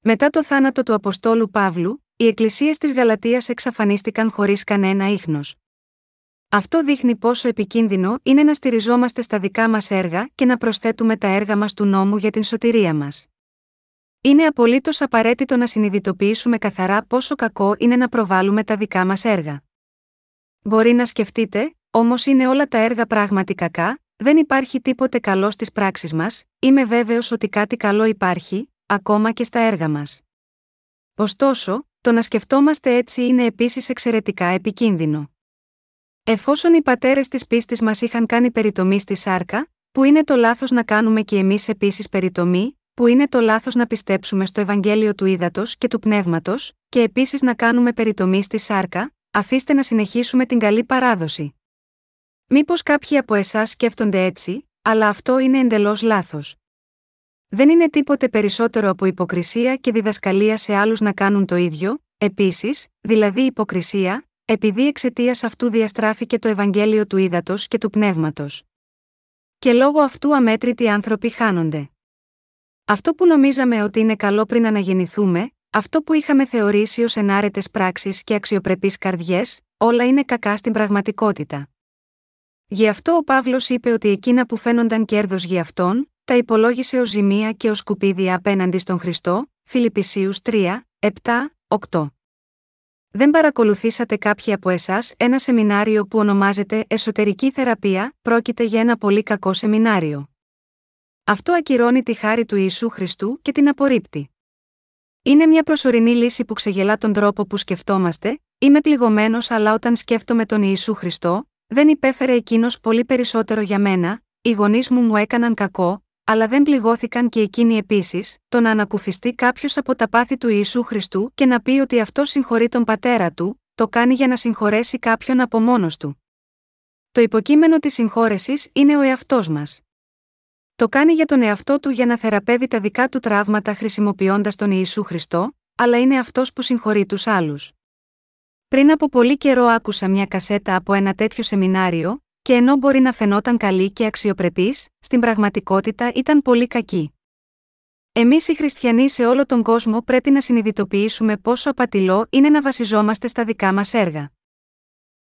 Μετά το θάνατο του Αποστόλου Παύλου, οι εκκλησίες της Γαλατεία εξαφανίστηκαν χωρίς κανένα ίχνος. Αυτό δείχνει πόσο επικίνδυνο είναι να στηριζόμαστε στα δικά μας έργα και να προσθέτουμε τα έργα μας του νόμου για την σωτηρία μας. Είναι απολύτως απαραίτητο να συνειδητοποιήσουμε καθαρά πόσο κακό είναι να προβάλλουμε τα δικά μας έργα. Μπορεί να σκεφτείτε, όμως είναι όλα τα έργα πράγματι κακά, δεν υπάρχει τίποτε καλό στις πράξεις μας, είμαι βέβαιος ότι κάτι καλό υπάρχει, ακόμα και στα έργα μας. Ωστόσο, το να σκεφτόμαστε έτσι είναι επίσης εξαιρετικά επικίνδυνο. Εφόσον οι πατέρες της πίστης μας είχαν κάνει περιτομή στη σάρκα, που είναι το λάθος να κάνουμε και εμείς επίσης περιτομή, που είναι το λάθος να πιστέψουμε στο Ευαγγέλιο του Ήδατος και του Πνεύματος, και επίσης να κάνουμε περιτομή στη σάρκα, αφήστε να συνεχίσουμε την καλή παράδοση. Μήπως κάποιοι από εσάς σκέφτονται έτσι, αλλά αυτό είναι εντελώς λάθος. Δεν είναι τίποτε περισσότερο από υποκρισία και διδασκαλία σε άλλους να κάνουν το ίδιο, επίσης, δηλαδή υποκρισία, επειδή εξαιτίας αυτού διαστράφηκε το Ευαγγέλιο του Ήδατος και του Πνεύματος. Και λόγω αυτού αμέτρητοι άνθρωποι χάνονται. Αυτό που νομίζαμε ότι είναι καλό πριν αναγεννηθούμε, αυτό που είχαμε θεωρήσει ως ενάρετες πράξεις και αξιοπρεπείς καρδιές, όλα είναι κακά στην πραγματικότητα. Γι' αυτό ο Παύλος είπε ότι εκείνα που φαίνονταν κέρδος για αυτόν, τα υπολόγισε ω ζημία και ω σκουπίδια απέναντι στον Χριστό, Φιλιππισίους 3, 7, 8. Δεν παρακολουθήσατε κάποιοι από εσάς ένα σεμινάριο που ονομάζεται Εσωτερική Θεραπεία, πρόκειται για ένα πολύ κακό σεμινάριο. Αυτό ακυρώνει τη χάρη του Ιησού Χριστού και την απορρίπτει. Είναι μια προσωρινή λύση που ξεγελά τον τρόπο που σκεφτόμαστε, είμαι πληγωμένος αλλά όταν σκέφτομαι τον Ιησού Χριστό, δεν υπέφερε εκείνος πολύ περισσότερο για μένα, οι γονείς μου μου έκαναν κακό, αλλά δεν πληγώθηκαν και εκείνοι επίσης, το να ανακουφιστεί κάποιος από τα πάθη του Ιησού Χριστού και να πει ότι αυτό συγχωρεί τον πατέρα του, το κάνει για να συγχωρέσει κάποιον από μόνος του. Το υποκείμενο της συγχώρεσης είναι ο εαυτός μας. Το κάνει για τον εαυτό του για να θεραπεύει τα δικά του τραύματα χρησιμοποιώντας τον Ιησού Χριστό, αλλά είναι αυτός που συγχωρεί τους άλλους. Πριν από πολύ καιρό άκουσα μια κασέτα από ένα τέτοιο σεμινάριο, και ενώ μπορεί να φαινόταν καλή και αξιοπρεπής, στην πραγματικότητα ήταν πολύ κακή. Εμείς οι χριστιανοί σε όλο τον κόσμο πρέπει να συνειδητοποιήσουμε πόσο απατηλό είναι να βασιζόμαστε στα δικά μας έργα.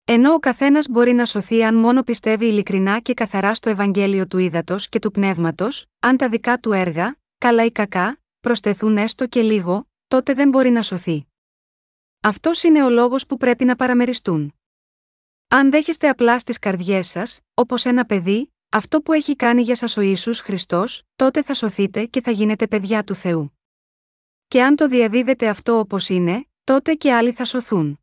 Ενώ ο καθένας μπορεί να σωθεί αν μόνο πιστεύει ειλικρινά και καθαρά στο Ευαγγέλιο του ύδατο και του πνεύματος, αν τα δικά του έργα, καλά ή κακά, προσθεθούν έστω και λίγο, τότε δεν μπορεί να σωθεί. Αυτός είναι ο λόγος που πρέπει να παραμεριστούν. Αν δέχεστε απλά στις καρδιές σας, όπως ένα παιδί, αυτό που έχει κάνει για σας ο Ιησούς Χριστός, τότε θα σωθείτε και θα γίνετε παιδιά του Θεού. Και αν το διαδίδετε αυτό όπως είναι, τότε και άλλοι θα σωθούν.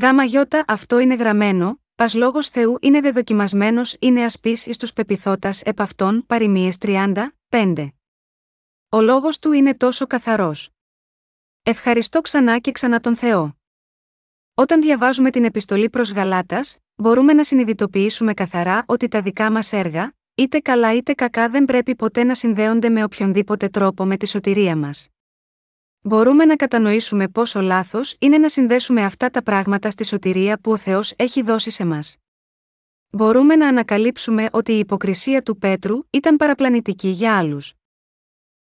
Γάμα γιώτα αυτό είναι γραμμένο, πας λόγος Θεού είναι δεδοκιμασμένος είναι ασπής εις τους πεπιθώτας επ' αυτών παροιμίες 30, 5. Ο λόγος του είναι τόσο καθαρός. Ευχαριστώ ξανά και ξανά τον Θεό. Όταν διαβάζουμε την επιστολή προς Γαλάτας, μπορούμε να συνειδητοποιήσουμε καθαρά ότι τα δικά μας έργα, είτε καλά είτε κακά δεν πρέπει ποτέ να συνδέονται με οποιονδήποτε τρόπο με τη σωτηρία μας. Μπορούμε να κατανοήσουμε πόσο λάθος είναι να συνδέσουμε αυτά τα πράγματα στη σωτηρία που ο Θεός έχει δώσει σε μας. Μπορούμε να ανακαλύψουμε ότι η υποκρισία του Πέτρου ήταν παραπλανητική για άλλους.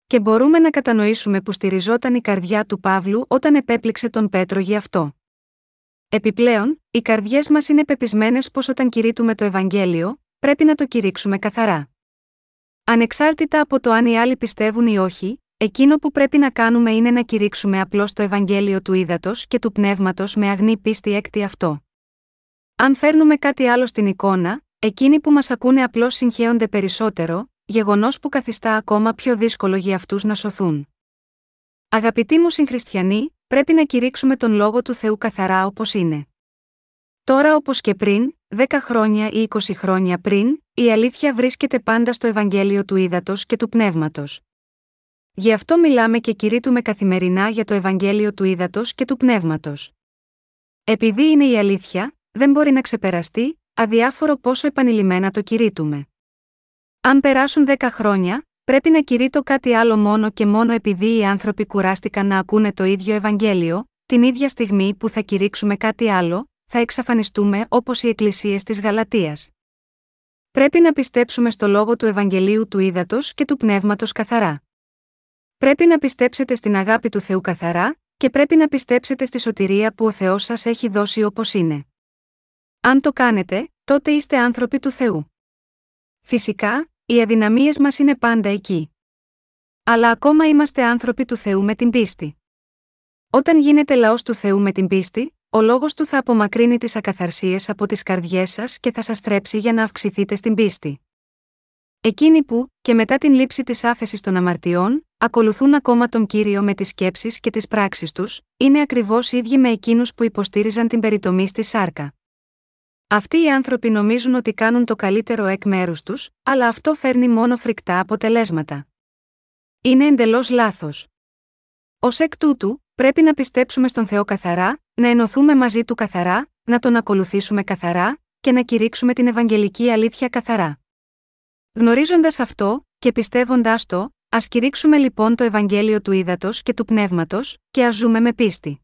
Και μπορούμε να κατανοήσουμε που στηριζόταν η καρδιά του Παύλου όταν επέπληξε τον Πέτρο γι' αυτό. Επιπλέον, οι καρδιές μας είναι πεπισμένες πως όταν κηρύττουμε το Ευαγγέλιο, πρέπει να το κηρύξουμε καθαρά. Ανεξάρτητα από το αν οι άλλοι πιστεύουν ή όχι, Εκείνο που πρέπει να κάνουμε είναι να κηρύξουμε απλώς το Ευαγγέλιο του ύδατο και του πνεύματος με αγνή πίστη έκτη αυτό. Αν φέρνουμε κάτι άλλο στην εικόνα, εκείνοι που μας ακούνε απλώς συγχέονται περισσότερο, γεγονός που καθιστά ακόμα πιο δύσκολο για αυτούς να σωθούν. Αγαπητοί μου συγχριστιανοί, πρέπει να κηρύξουμε τον λόγο του Θεού καθαρά όπως είναι. Τώρα όπως και πριν, 10 χρόνια ή 20 χρόνια πριν, η αλήθεια βρίσκεται πάντα στο Ευαγγέλιο του ύδατο και του πνεύματος. Γι' αυτό μιλάμε και κηρύττουμε καθημερινά για το Ευαγγέλιο του ύδατο και του πνεύματος. Επειδή είναι η αλήθεια, δεν μπορεί να ξεπεραστεί, αδιάφορο πόσο επανειλημμένα το κηρύττουμε. Αν περάσουν δέκα χρόνια, πρέπει να κηρύττω κάτι άλλο μόνο και μόνο επειδή οι άνθρωποι κουράστηκαν να ακούνε το ίδιο Ευαγγέλιο, την ίδια στιγμή που θα κηρύξουμε κάτι άλλο, θα εξαφανιστούμε όπως οι εκκλησίες της Γαλατείας. Πρέπει να πιστέψουμε στο λόγο του Ευαγγελίου του ύδατο και του πνεύματος καθαρά. Πρέπει να πιστέψετε στην αγάπη του Θεού καθαρά, και πρέπει να πιστέψετε στη σωτηρία που ο Θεός σας έχει δώσει όπως είναι. Αν το κάνετε, τότε είστε άνθρωποι του Θεού. Φυσικά, οι αδυναμίες μας είναι πάντα εκεί. Αλλά ακόμα είμαστε άνθρωποι του Θεού με την πίστη. Όταν γίνετε λαός του Θεού με την πίστη, ο λόγος του θα απομακρύνει τις ακαθαρσίες από τις καρδιές σας και θα σας τρέψει για να αυξηθείτε στην πίστη. Εκείνοι που, και μετά την λήψη της άφεσης των αμαρτιών, ακολουθούν ακόμα τον κύριο με τις σκέψεις και τις πράξεις τους, είναι ακριβώς ίδιοι με εκείνους που υποστήριζαν την περιτομή στη σάρκα. Αυτοί οι άνθρωποι νομίζουν ότι κάνουν το καλύτερο εκ μέρους τους, αλλά αυτό φέρνει μόνο φρικτά αποτελέσματα. Είναι εντελώς λάθος. Ω εκ τούτου, πρέπει να πιστέψουμε στον Θεό καθαρά, να ενωθούμε μαζί του καθαρά, να τον ακολουθήσουμε καθαρά και να κηρύξουμε την Ευαγγελική αλήθεια καθαρά. Γνωρίζοντας αυτό, και πιστεύοντάς το, ας κηρύξουμε λοιπόν το Ευαγγέλιο του ύδατο και του πνεύματος, και ας ζούμε με πίστη.